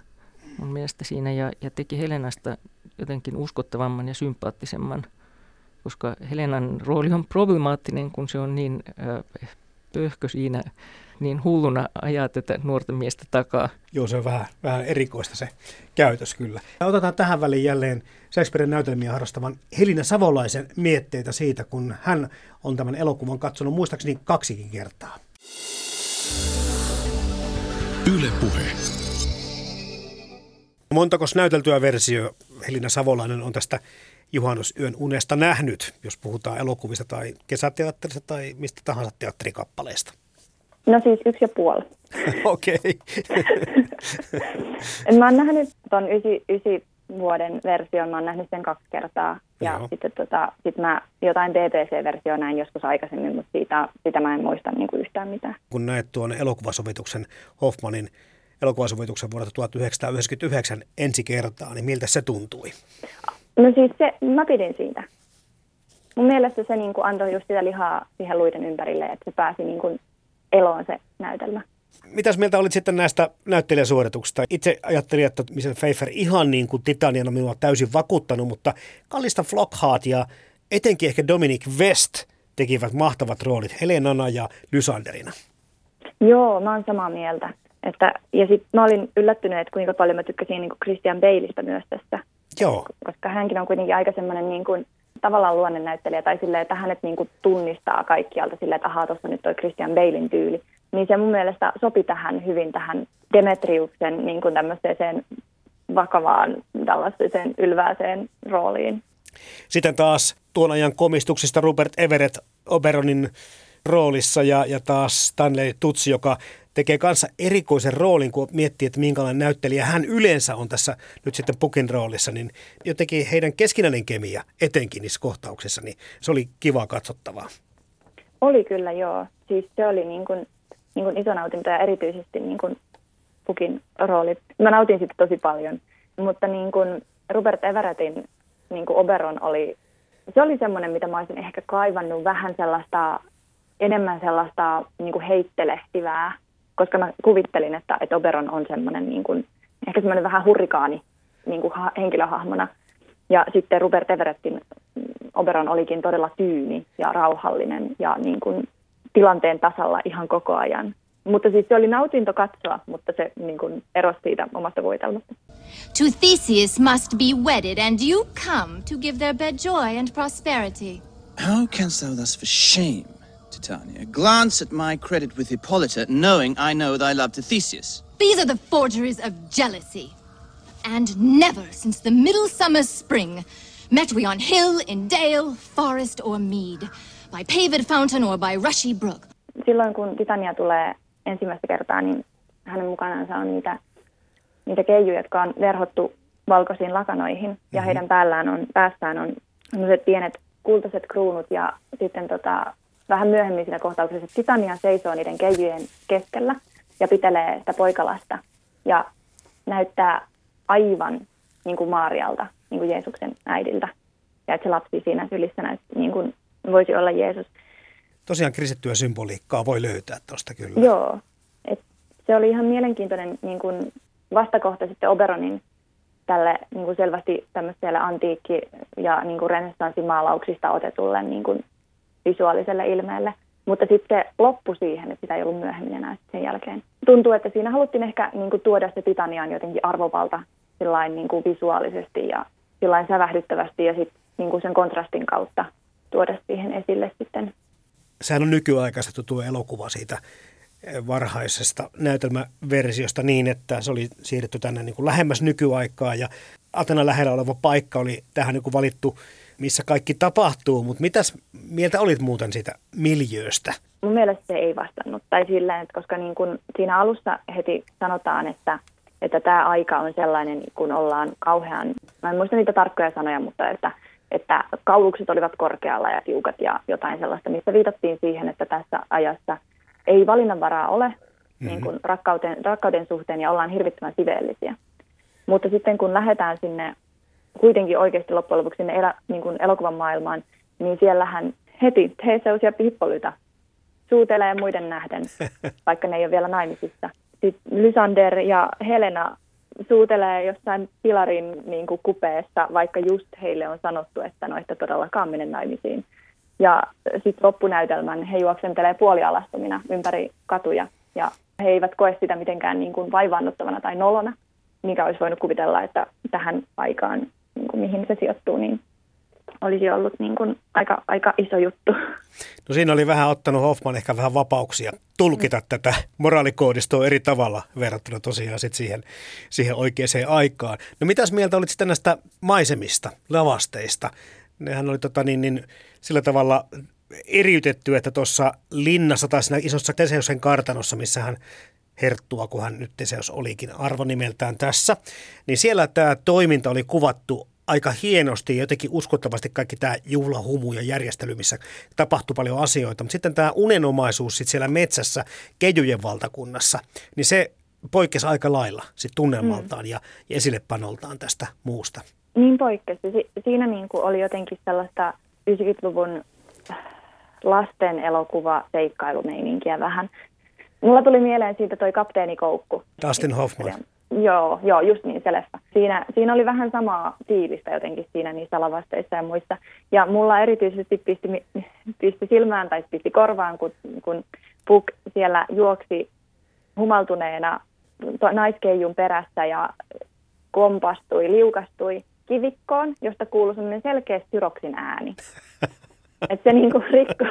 mun mielestä siinä ja, ja teki Helenasta jotenkin uskottavamman ja sympaattisemman, koska Helenan rooli on problemaattinen, kun se on niin äh, pöhkö siinä, niin hulluna ajaa tätä nuorta miestä takaa. Joo, se on vähän, vähän erikoista se käytös kyllä. Ja otetaan tähän väliin jälleen Shakespearen näytelmiä harrastavan Helina Savolaisen mietteitä siitä, kun hän on tämän elokuvan katsonut muistaakseni kaksikin kertaa. Yle Puhe. Montako näyteltyä versio Helina Savolainen on tästä juhannusyön unesta nähnyt, jos puhutaan elokuvista tai kesäteatterista tai mistä tahansa teatterikappaleesta? No siis yksi ja puoli. Okei. mä oon nähnyt ton ysi, ysi vuoden version, mä oon nähnyt sen kaksi kertaa. Ja Joo. sitten tota, sit mä jotain BBC-versioa näin joskus aikaisemmin, mutta siitä, sitä mä en muista niin kuin yhtään mitään. Kun näet tuon elokuvasovituksen Hoffmanin elokuvasovituksen vuodelta 1999 ensi kertaa, niin miltä se tuntui? No siis se, mä pidin siitä. Mun mielestä se niin kuin antoi just sitä lihaa siihen luiden ympärille, että se pääsi niin kuin eloon se näytelmä. Mitäs mieltä olit sitten näistä näyttelijäsuorituksista? Itse ajattelin, että Michelle Pfeiffer ihan niin kuin Titanian on minua täysin vakuuttanut, mutta Kallista Flockhart ja etenkin ehkä Dominic West tekivät mahtavat roolit Helenana ja Lysanderina. Joo, mä oon samaa mieltä. Että, ja sitten mä olin yllättynyt, että kuinka paljon mä tykkäsin niin kuin Christian Baleista myös tässä. Joo, Koska hänkin on kuitenkin aika semmoinen niin kuin, tavallaan luonnennäyttelijä tai silleen, että hänet niin kuin tunnistaa kaikkialta silleen, että ahaa, tuossa nyt toi Christian Balein tyyli. Niin se mun mielestä sopi tähän hyvin tähän Demetriuksen niin kuin tämmöiseen vakavaan tällaiseen ylvääseen rooliin. Sitten taas tuon ajan komistuksista Robert Everett Oberonin roolissa ja, ja taas Stanley Tutsi, joka tekee kanssa erikoisen roolin, kun miettii, että minkälainen näyttelijä hän yleensä on tässä nyt sitten Pukin roolissa, niin jotenkin heidän keskinäinen kemia etenkin niissä kohtauksissa, niin se oli kiva katsottavaa. Oli kyllä, joo. Siis se oli niin kuin, niin kuin iso nautinto ja erityisesti niin kuin Pukin rooli. Mä nautin sitä tosi paljon, mutta niin kuin Robert Everettin niin kuin Oberon oli, se oli semmoinen, mitä mä olisin ehkä kaivannut vähän sellaista, enemmän sellaista niin kuin heittelehtivää, koska mä kuvittelin, että, että Oberon on semmoinen niin kuin, ehkä semmoinen vähän hurrikaani niin kuin ha- henkilöhahmona. Ja sitten Robert Everettin mm, Oberon olikin todella tyyni ja rauhallinen ja niin kuin tilanteen tasalla ihan koko ajan. Mutta siis se oli nautinto katsoa, mutta se niin kuin erosi siitä omasta voitelmasta. To Theseus must be wedded, and you come to give their bed joy and prosperity. How canst thou thus for shame, Titania, glance at my credit with Hippolyta, knowing I know thy love to Theseus? These are the forgeries of jealousy. And never since the middle summer's spring met we on hill, in dale, forest, or mead, by paved fountain or by rushy brook. Silloin kun Titania tulee ensimmäistä kertaa, niin hänen mukanaan on niitä, niitä keijuja, jotka on verhottu valkoisiin lakanoihin. Ja heidän päällään on, päässään on sellaiset pienet kultaiset kruunut ja sitten tota, vähän myöhemmin siinä kohtauksessa Titania seisoo niiden keijujen keskellä ja pitelee sitä poikalasta ja näyttää aivan niin kuin Maarialta, niin kuin Jeesuksen äidiltä. Ja että se lapsi siinä sylissä näyttää, niin kuin voisi olla Jeesus. Tosiaan kristittyä symboliikkaa voi löytää tuosta kyllä. Joo, et se oli ihan mielenkiintoinen niin kuin vastakohta sitten Oberonin tälle niin kuin selvästi tämmöiselle antiikki- ja niin kuin renessanssimaalauksista otetulle niin kuin visuaaliselle ilmeelle. Mutta sitten se loppui siihen, että sitä ei ollut myöhemmin enää sen jälkeen. Tuntuu, että siinä haluttiin ehkä niin kuin tuoda se Titanian jotenkin arvovalta sillain niin kuin visuaalisesti ja sillain sävähdyttävästi ja sitten niin kuin sen kontrastin kautta tuoda siihen esille sitten. Sehän on nykyaikaistettu tuo elokuva siitä varhaisesta näytelmäversiosta niin, että se oli siirretty tänne niin kuin lähemmäs nykyaikaa ja Atena lähellä oleva paikka oli tähän niin kuin valittu, missä kaikki tapahtuu, mutta mitäs mieltä olit muuten siitä miljööstä? Mun mielestä se ei vastannut, tai silleen, että koska niin kuin siinä alussa heti sanotaan, että, että tämä aika on sellainen, kun ollaan kauhean, mä en muista niitä tarkkoja sanoja, mutta että, että kaulukset olivat korkealla ja tiukat ja jotain sellaista, missä viitattiin siihen, että tässä ajassa – ei valinnanvaraa ole mm-hmm. niin kuin rakkauden, rakkauden suhteen ja ollaan hirvittävän siveellisiä. Mutta sitten kun lähdetään sinne kuitenkin oikeasti loppujen lopuksi sinne elä, niin kuin elokuvan maailmaan, niin siellähän heti Theseus ja Hippolyta suutelee muiden nähden, vaikka ne ei ole vielä naimisissa. Sitten Lysander ja Helena suutelee jossain pilarin niin kuin kupeessa, vaikka just heille on sanottu, että no, että todellakaan mene naimisiin. Ja sitten loppunäytelmän he juoksentelee puolialastomina ympäri katuja ja he eivät koe sitä mitenkään niin kuin vaivaannuttavana tai nolona, mikä olisi voinut kuvitella, että tähän aikaan, niin kuin mihin se sijoittuu, niin olisi ollut niin kuin aika, aika iso juttu. No siinä oli vähän ottanut Hoffman ehkä vähän vapauksia tulkita mm. tätä moraalikoodistoa eri tavalla verrattuna tosiaan sit siihen, siihen oikeaan aikaan. No mitäs mieltä olit sitten näistä maisemista, lavasteista? Nehän oli tota niin, niin sillä tavalla eriytetty, että tuossa linnassa tai siinä isossa Teseusen kartanossa, missä hän herttua, kun hän nyt Teseus olikin arvonimeltään tässä, niin siellä tämä toiminta oli kuvattu aika hienosti ja jotenkin uskottavasti kaikki tämä juhlahumu ja järjestely, missä tapahtui paljon asioita. Mutta sitten tämä unenomaisuus sit siellä metsässä Kejujen valtakunnassa, niin se poikkesi aika lailla sit tunnelmaltaan mm. ja esillepanoltaan tästä muusta. Niin poikkesi. Si- siinä niin kuin oli jotenkin sellaista 90-luvun lasten elokuva seikkailumeininkiä vähän. Mulla tuli mieleen siitä toi Kapteeni Koukku. Dustin Hoffman. Joo, joo, just niin se leffa. Siinä, siinä oli vähän samaa fiilistä jotenkin siinä niissä lavasteissa ja muissa. Ja mulla erityisesti pisti, pisti silmään tai pisti korvaan, kun, kun Puk siellä juoksi humaltuneena naiskeijun perässä ja kompastui, liukastui kivikkoon, josta kuului semmoinen selkeä styroksin ääni. Että se niinku rikko,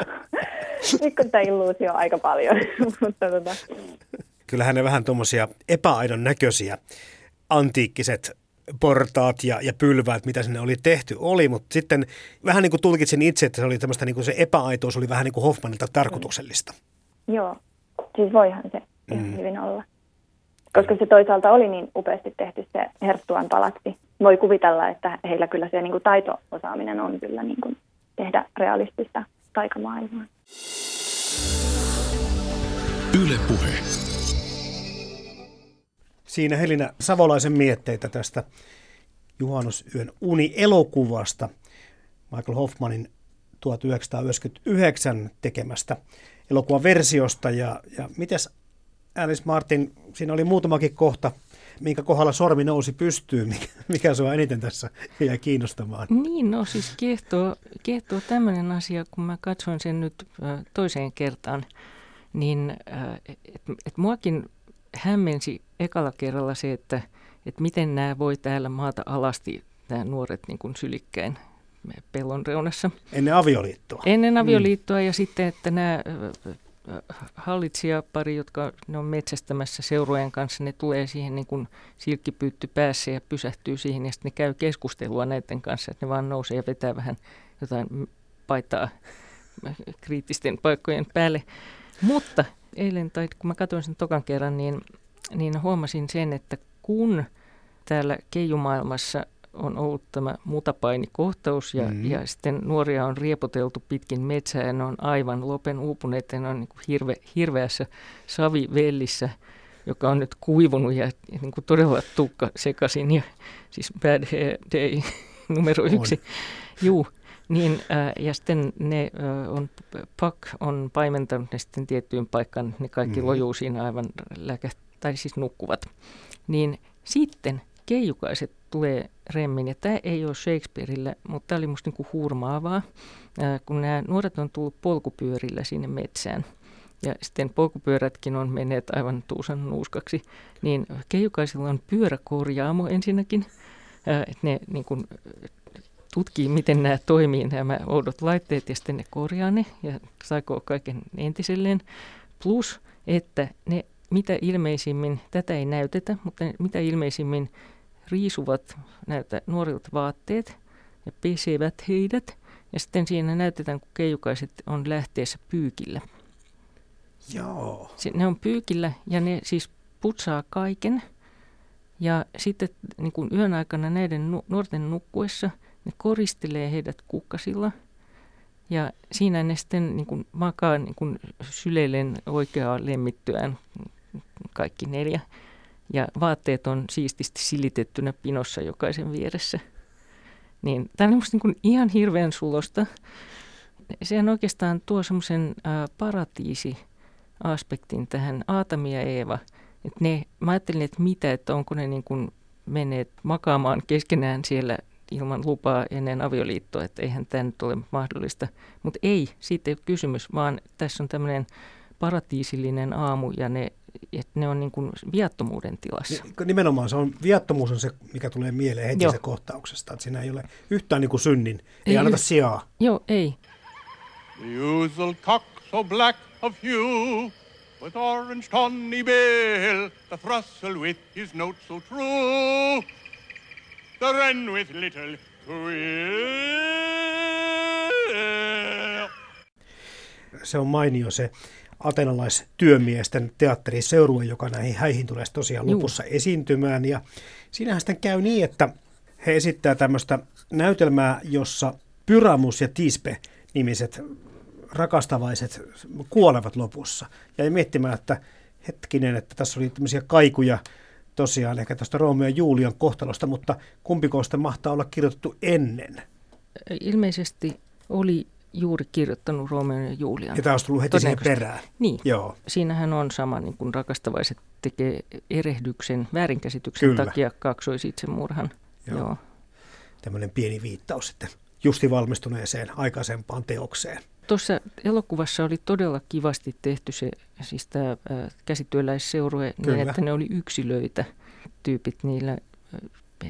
rikko sitä illuusio aika paljon. Mutta tota. Kyllähän ne vähän tuommoisia epäaidon näköisiä antiikkiset portaat ja, ja pylväät, mitä sinne oli tehty, oli, mutta sitten vähän niin kuin tulkitsin itse, että se oli tämmöistä niin kuin se epäaitous oli vähän niin kuin Hoffmanilta tarkoituksellista. Mm. Joo, siis voihan se ihan mm. hyvin olla. Koska se toisaalta oli niin upeasti tehty se Herttuan palatsi, voi kuvitella, että heillä kyllä se niin kuin taito-osaaminen on kyllä niin kuin tehdä realistista taikamaailmaa. Yle Puhe. Siinä Helina Savolaisen mietteitä tästä juhannusyön uni-elokuvasta Michael Hoffmanin 1999 tekemästä elokuvan versiosta. Ja, ja mitäs Alice Martin, siinä oli muutamakin kohta, minkä kohdalla sormi nousi pystyyn, mikä, mikä sua eniten tässä jäi kiinnostamaan? Niin, no siis kiehtoo, kiehtoo tämmöinen asia, kun mä katsoin sen nyt toiseen kertaan, niin että et muakin hämmensi ekalla kerralla se, että et miten nämä voi täällä maata alasti, nämä nuoret niin kuin sylikkäin pellon reunassa. Ennen avioliittoa. Ennen avioliittoa mm. ja sitten, että nämä hallitsijapari, jotka ne on metsästämässä seurojen kanssa, ne tulee siihen niin kuin silkkipyytty päässä ja pysähtyy siihen ja sitten ne käy keskustelua näiden kanssa, että ne vaan nousee ja vetää vähän jotain paitaa kriittisten paikkojen päälle. Mutta eilen, tai kun mä katsoin sen tokan kerran, niin, niin huomasin sen, että kun täällä keijumaailmassa on ollut tämä mutapainikohtaus ja, mm-hmm. ja sitten nuoria on riepoteltu pitkin metsää ja ne on aivan lopen uupuneet ja ne on niin kuin hirve, hirveässä savivellissä, joka on nyt kuivunut ja, niin kuin todella tukka sekaisin ja siis bad day numero yksi. Juu, niin, äh, ja sitten ne äh, on, Pak on paimentanut ne sitten tiettyyn paikkaan, ne kaikki mm. lojuu siinä aivan läkä, tai siis nukkuvat. Niin sitten keijukaiset tulee remmin. Ja tämä ei ole Shakespeareille, mutta tämä oli musta niinku hurmaavaa, kun nämä nuoret on tullut polkupyörillä sinne metsään. ja sitten polkupyörätkin on menneet aivan tuusan nuuskaksi, niin keijukaisilla on pyöräkorjaamo ensinnäkin. että ne niin kuin, tutkii, miten nämä toimii, nämä oudot laitteet, ja sitten ne korjaa ne ja saiko kaiken entiselleen. Plus, että ne mitä ilmeisimmin, tätä ei näytetä, mutta mitä ilmeisimmin riisuvat näiltä nuorilta vaatteet ja pesevät heidät. Ja sitten siinä näytetään, kun keijukaiset on lähteessä pyykillä. Joo. Ne on pyykillä ja ne siis putsaa kaiken. Ja sitten niin kuin yön aikana näiden nuorten nukkuessa ne koristelee heidät kukkasilla. Ja siinä ne sitten niin kuin makaa niin kuin syleillen oikeaa lemmittyään kaikki neljä. Ja vaatteet on siististi silitettynä pinossa jokaisen vieressä. Niin, tämä on musta niin ihan hirveän sulosta. Sehän oikeastaan tuo semmoisen paratiisi-aspektin tähän Aatami ja Eeva. Että ne, mä ajattelin, että mitä, että onko ne niin kuin menneet makaamaan keskenään siellä ilman lupaa ennen avioliittoa, että eihän tämä nyt ole mahdollista. Mutta ei, siitä ei ole kysymys, vaan tässä on tämmöinen paratiisillinen aamu ja ne että ne on niin kuin viattomuuden tilassa. Nimenomaan se on, viattomuus on se, mikä tulee mieleen heti se kohtauksesta, että siinä ei ole yhtään niin kuin synnin, ei, ei anneta sijaa. Joo, ei. The usual cock so black of hue, with orange tawny bill, the thrustle with his note so true, the wren with little quill. Se on mainio se atenalaistyömiesten teatteriseurue, joka näihin häihin tulee tosiaan Juu. lopussa esiintymään. Ja siinähän sitten käy niin, että he esittää tämmöistä näytelmää, jossa Pyramus ja Tispe nimiset rakastavaiset kuolevat lopussa. Ja miettimään, että hetkinen, että tässä oli tämmöisiä kaikuja tosiaan ehkä tästä Romeo ja Julian kohtalosta, mutta kumpiko sitten mahtaa olla kirjoitettu ennen? Ilmeisesti oli juuri kirjoittanut Romeo ja Julian. Ja tämä olisi tullut heti siihen perään. Niin. Joo. Siinähän on sama, niin kuin rakastavaiset tekee erehdyksen, väärinkäsityksen Kyllä. takia kaksoisitsemurhan. Joo. Joo. Tämmöinen pieni viittaus sitten justi valmistuneeseen aikaisempaan teokseen. Tuossa elokuvassa oli todella kivasti tehty se, siis tämä käsityöläisseurue, niin että ne oli yksilöitä, tyypit niillä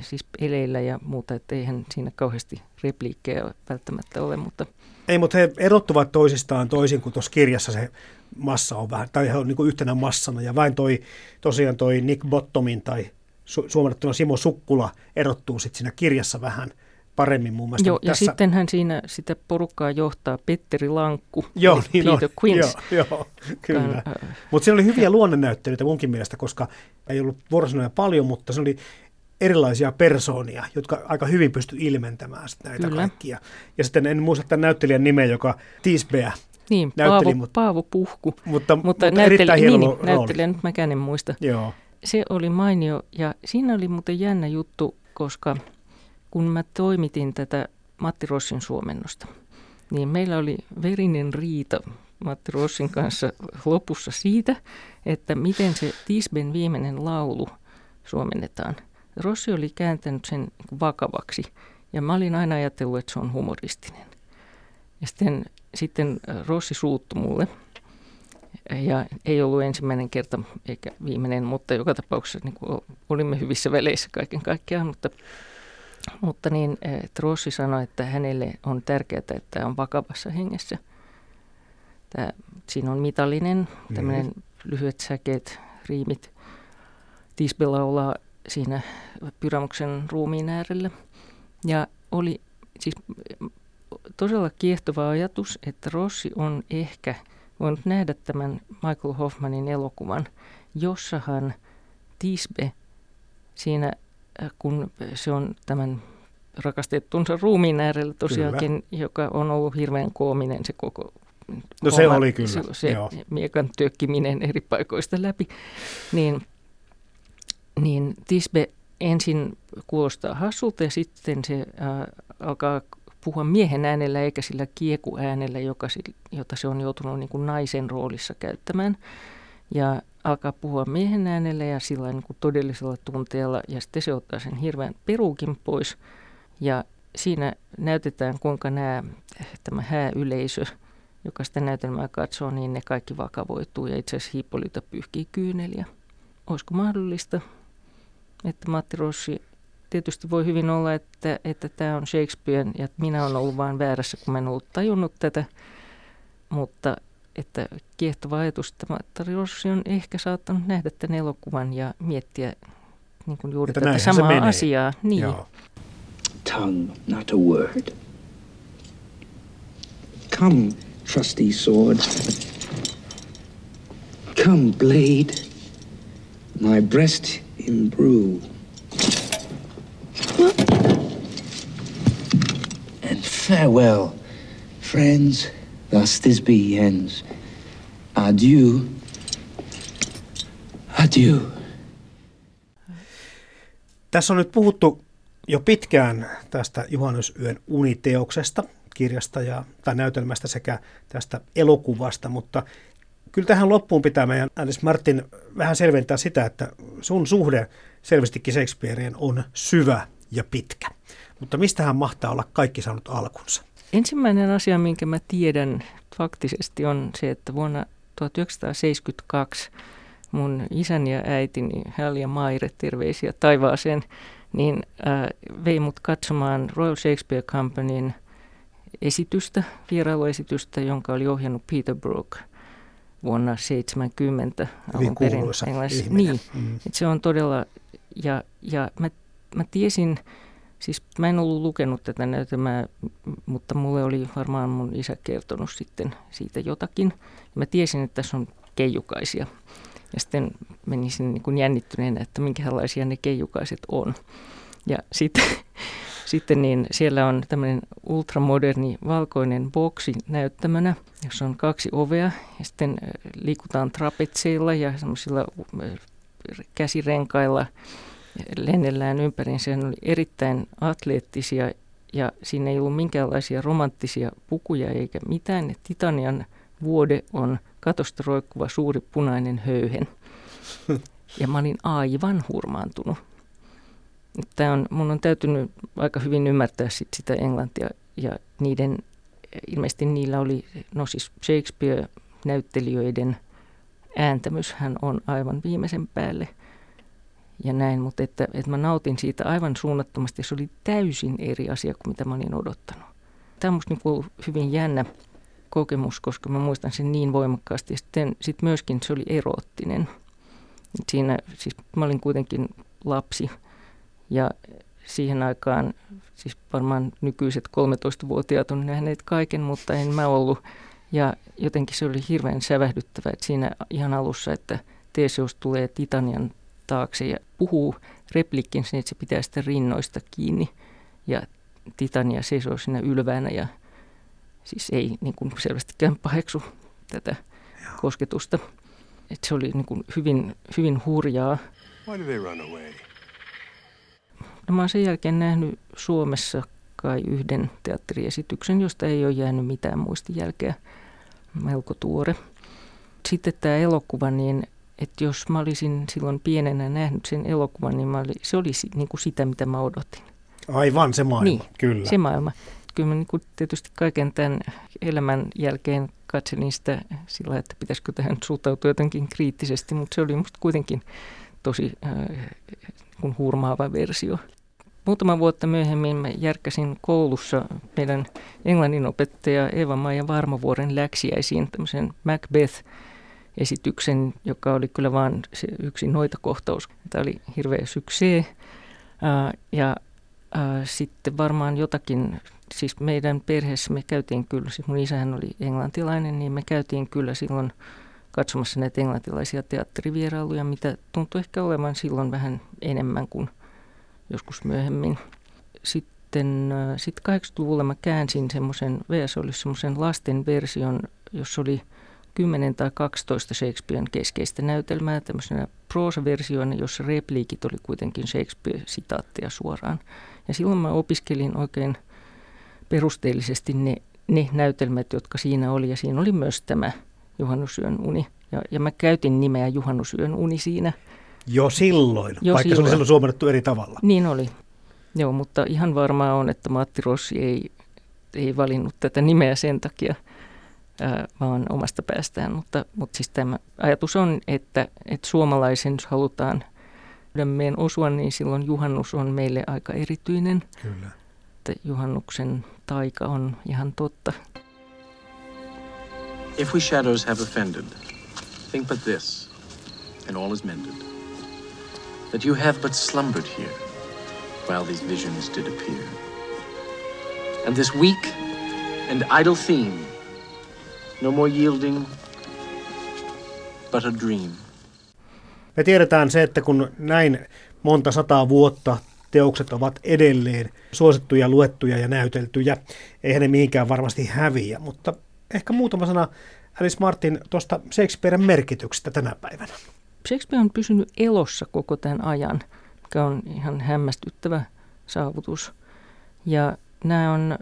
siis eleillä ja muuta, että eihän siinä kauheasti repliikkejä välttämättä ole, mutta... Ei, mutta he erottuvat toisistaan toisin kuin tuossa kirjassa se massa on vähän, tai he on niin kuin yhtenä massana, ja vain toi, tosiaan toi Nick Bottomin tai su- suomennettuna Simo Sukkula erottuu sitten siinä kirjassa vähän paremmin muun muassa. Joo, ja tässä... sittenhän siinä sitä porukkaa johtaa Petteri Lankku, joo, niin Peter on. Quinns. Joo, joo kyllä. Äh, mutta siinä oli hyviä luonnennäyttelyitä munkin mielestä, koska ei ollut vuorosanoja paljon, mutta se oli erilaisia persoonia, jotka aika hyvin pysty ilmentämään näitä Kyllä. kaikkia. Ja sitten en muista tämän näyttelijän nimeä, joka Tisbeä niin, näytteli, Paavo, mutta, Paavo Puhku. Mutta, mutta, mutta näyttelijä, niin, niin, näyttelijä, nyt mäkään en muista. Joo. Se oli mainio ja siinä oli muuten jännä juttu, koska kun mä toimitin tätä Matti Rossin suomennosta, niin meillä oli verinen riita Matti Rossin kanssa lopussa siitä, että miten se Tisben viimeinen laulu suomennetaan – Rossi oli kääntänyt sen vakavaksi ja mä olin aina ajatellut, että se on humoristinen. Ja sitten, sitten Rossi suuttui mulle ja ei ollut ensimmäinen kerta eikä viimeinen, mutta joka tapauksessa niin kuin olimme hyvissä väleissä kaiken kaikkiaan, mutta, mutta niin, että Rossi sanoi, että hänelle on tärkeää, että tämä on vakavassa hengessä. Tämä, siinä on mitallinen, tämmöinen mm-hmm. lyhyet säkeet, riimit. Tisbe laulaa siinä Pyramuksen ruumiin äärellä. Ja oli siis todella kiehtova ajatus, että Rossi on ehkä voinut nähdä tämän Michael Hoffmanin elokuvan, jossa hän Tisbe siinä, äh, kun se on tämän rakastettunsa ruumiin äärellä tosiaankin, kyllä. joka on ollut hirveän koominen se koko No se oli kyllä, se, se miekan työkkiminen eri paikoista läpi, niin niin Tisbe ensin kuulostaa hassulta ja sitten se ää, alkaa puhua miehen äänellä eikä sillä kiekuäänellä, joka, jota se on joutunut niin kuin naisen roolissa käyttämään. Ja alkaa puhua miehen äänellä ja sillä niin kuin todellisella tunteella ja sitten se ottaa sen hirveän peruukin pois. Ja siinä näytetään, kuinka nämä, tämä hääyleisö joka sitä näytelmää katsoo, niin ne kaikki vakavoituu ja itse asiassa Hippolyta pyyhkii kyyneliä. Olisiko mahdollista, että Matti Rossi tietysti voi hyvin olla, että, että tämä on Shakespeare ja minä olen ollut vain väärässä, kun mä en ollut tajunnut tätä, mutta että kiehtova ajatus, että Matti Rossi on ehkä saattanut nähdä tämän elokuvan ja miettiä niin kuin juuri Että tätä samaa menee. asiaa. Niin. Joo. tongue, not a word. Come, trusty sword. Come, blade. My breast imbrue. And farewell, friends. Thus Thisbe ends. Adieu. Adieu. Tässä on nyt puhuttu jo pitkään tästä Juhannusyön uniteoksesta, kirjasta ja, tai näytelmästä sekä tästä elokuvasta, mutta kyllä tähän loppuun pitää meidän Alice Martin vähän selventää sitä, että sun suhde selvästikin Shakespeareen on syvä ja pitkä. Mutta mistähän mahtaa olla kaikki saanut alkunsa? Ensimmäinen asia, minkä mä tiedän faktisesti, on se, että vuonna 1972 mun isäni ja äitini, Hal ja Maire, terveisiä taivaaseen, niin äh, vei mut katsomaan Royal Shakespeare Companyn esitystä, vierailuesitystä, jonka oli ohjannut Peter Brook vuonna 70 alun perin. Niin, Mm. et se on todella, ja, ja mä, mä tiesin, siis mä en ollut lukenut tätä näytelmää, mutta mulle oli varmaan mun isä kertonut sitten siitä jotakin. Ja mä tiesin, että tässä on keijukaisia. Ja sitten menisin niin kuin jännittyneenä, että minkälaisia ne keijukaiset on. Ja sitten, sitten niin siellä on tämmöinen ultramoderni valkoinen boksi näyttämönä, jossa on kaksi ovea ja sitten liikutaan trapetseilla ja semmoisilla käsirenkailla lennellään ympäriinsä. Ne oli erittäin atleettisia ja siinä ei ollut minkäänlaisia romanttisia pukuja eikä mitään. Titanian vuode on katosta roikkuva suuri punainen höyhen. Ja mä olin aivan hurmaantunut. Tämä on, mun on täytynyt aika hyvin ymmärtää sit sitä englantia ja niiden, ilmeisesti niillä oli, no siis Shakespeare-näyttelijöiden ääntämyshän on aivan viimeisen päälle ja näin, mutta että, että mä nautin siitä aivan suunnattomasti. Se oli täysin eri asia kuin mitä mä olin odottanut. Tämä on musta niin hyvin jännä kokemus, koska mä muistan sen niin voimakkaasti. Ja sitten sit myöskin se oli eroottinen. Siinä, siis mä olin kuitenkin lapsi ja siihen aikaan, siis varmaan nykyiset 13-vuotiaat on nähneet kaiken, mutta en mä ollut. Ja jotenkin se oli hirveän sävähdyttävä, että siinä ihan alussa, että Theseus tulee Titanian taakse ja puhuu replikkin sen, että se pitää sitä rinnoista kiinni. Ja Titania seisoo siinä ylväänä ja siis ei niin kuin selvästikään paheksu tätä kosketusta. Et se oli niin kuin hyvin, hyvin hurjaa. Why do they run away? No, mä oon sen jälkeen nähnyt Suomessa kai yhden teatteriesityksen, josta ei ole jäänyt mitään muistijälkeä. Melko tuore. Sitten tämä elokuva, niin että jos mä olisin silloin pienenä nähnyt sen elokuvan, niin mä oli, se olisi niin kuin sitä, mitä mä odotin. Aivan se maailma, Niin, kyllä. Se maailma. Kyllä mä niin kuin tietysti kaiken tämän elämän jälkeen katselin sitä sillä, että pitäisikö tähän suhtautua jotenkin kriittisesti, mutta se oli musta kuitenkin tosi äh, kun hurmaava versio. Muutama vuotta myöhemmin mä järkkäsin koulussa meidän englannin opettaja Eva-Maija Varmovuoren läksiäisiin tämmöisen Macbeth-esityksen, joka oli kyllä vain se yksi noita kohtaus. Tämä oli hirveä syksee. Ja sitten varmaan jotakin, siis meidän perheessä me käytiin kyllä, siis mun isähän oli englantilainen, niin me käytiin kyllä silloin katsomassa näitä englantilaisia teatterivierailuja, mitä tuntui ehkä olevan silloin vähän enemmän kuin joskus myöhemmin. Sitten äh, sit 80-luvulla mä käänsin semmoisen, VS oli semmoisen lasten version, jossa oli 10 tai 12 Shakespearen keskeistä näytelmää tämmöisenä proosaversioina, jossa repliikit oli kuitenkin Shakespeare-sitaatteja suoraan. Ja silloin mä opiskelin oikein perusteellisesti ne, ne näytelmät, jotka siinä oli. Ja siinä oli myös tämä Juhannusyön uni. Ja, ja mä käytin nimeä Juhannusyön uni siinä. Jo silloin, Jo vaikka se oli silloin. silloin suomennettu eri tavalla. Niin oli. Joo, mutta ihan varmaa on, että Matti Rossi ei, ei valinnut tätä nimeä sen takia. ää, vaan omasta päästään. Mutta, mutta siis tämä ajatus on, että, että suomalaisen, jos halutaan sydämeen osua, niin silloin juhannus on meille aika erityinen. Kyllä. Että juhannuksen taika on ihan totta. If we shadows have offended, think but this, and all is mended. That you have but slumbered here, while these visions did appear. And this weak and idle theme, no more yielding, but a dream. Me tiedetään se, että kun näin monta sataa vuotta teokset ovat edelleen suosittuja, luettuja ja näyteltyjä, eihän ne mihinkään varmasti häviä, mutta ehkä muutama sana Alice Martin tuosta Shakespearen merkityksestä tänä päivänä. Shakespeare on pysynyt elossa koko tämän ajan, mikä on ihan hämmästyttävä saavutus. Ja nämä on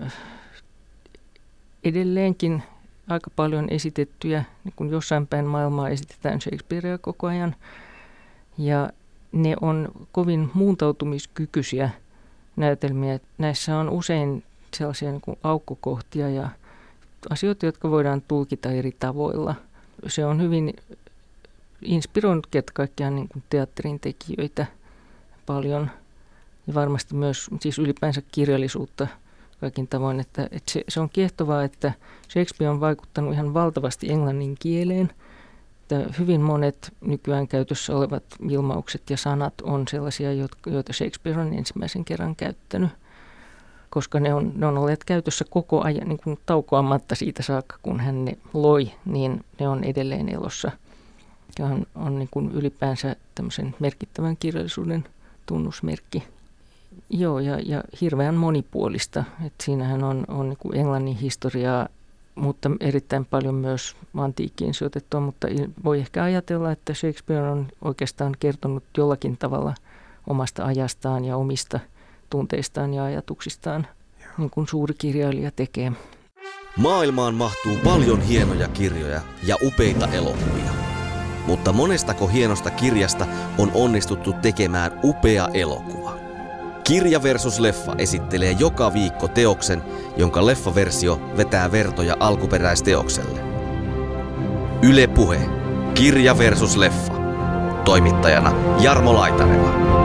edelleenkin aika paljon esitettyjä, niin kuin jossain päin maailmaa esitetään Shakespearea koko ajan. Ja ne on kovin muuntautumiskykyisiä näytelmiä. Näissä on usein sellaisia niin kuin aukkokohtia ja asioita, jotka voidaan tulkita eri tavoilla. Se on hyvin inspiroinut kaikkiaan niin kuin teatterin tekijöitä paljon ja varmasti myös siis ylipäänsä kirjallisuutta kaikin tavoin. Että, että se, se on kiehtovaa, että Shakespeare on vaikuttanut ihan valtavasti englannin kieleen. Että hyvin monet nykyään käytössä olevat ilmaukset ja sanat on sellaisia, joita Shakespeare on ensimmäisen kerran käyttänyt koska ne on, ne on olleet käytössä koko ajan niin kuin taukoamatta siitä saakka, kun hän ne loi, niin ne on edelleen elossa. Ja on, on niin kuin ylipäänsä tämmöisen merkittävän kirjallisuuden tunnusmerkki. Joo, ja, ja hirveän monipuolista. Et siinähän on, on niin kuin englannin historiaa, mutta erittäin paljon myös antiikkiin sijoitettua, mutta voi ehkä ajatella, että Shakespeare on oikeastaan kertonut jollakin tavalla omasta ajastaan ja omista – tunteistaan ja ajatuksistaan, niin kuin suuri kirjailija tekee. Maailmaan mahtuu paljon hienoja kirjoja ja upeita elokuvia. Mutta monestako hienosta kirjasta on onnistuttu tekemään upea elokuva? Kirja versus leffa esittelee joka viikko teoksen, jonka leffaversio vetää vertoja alkuperäisteokselle. Yle Puhe. Kirja versus leffa. Toimittajana Jarmo Laitaneva.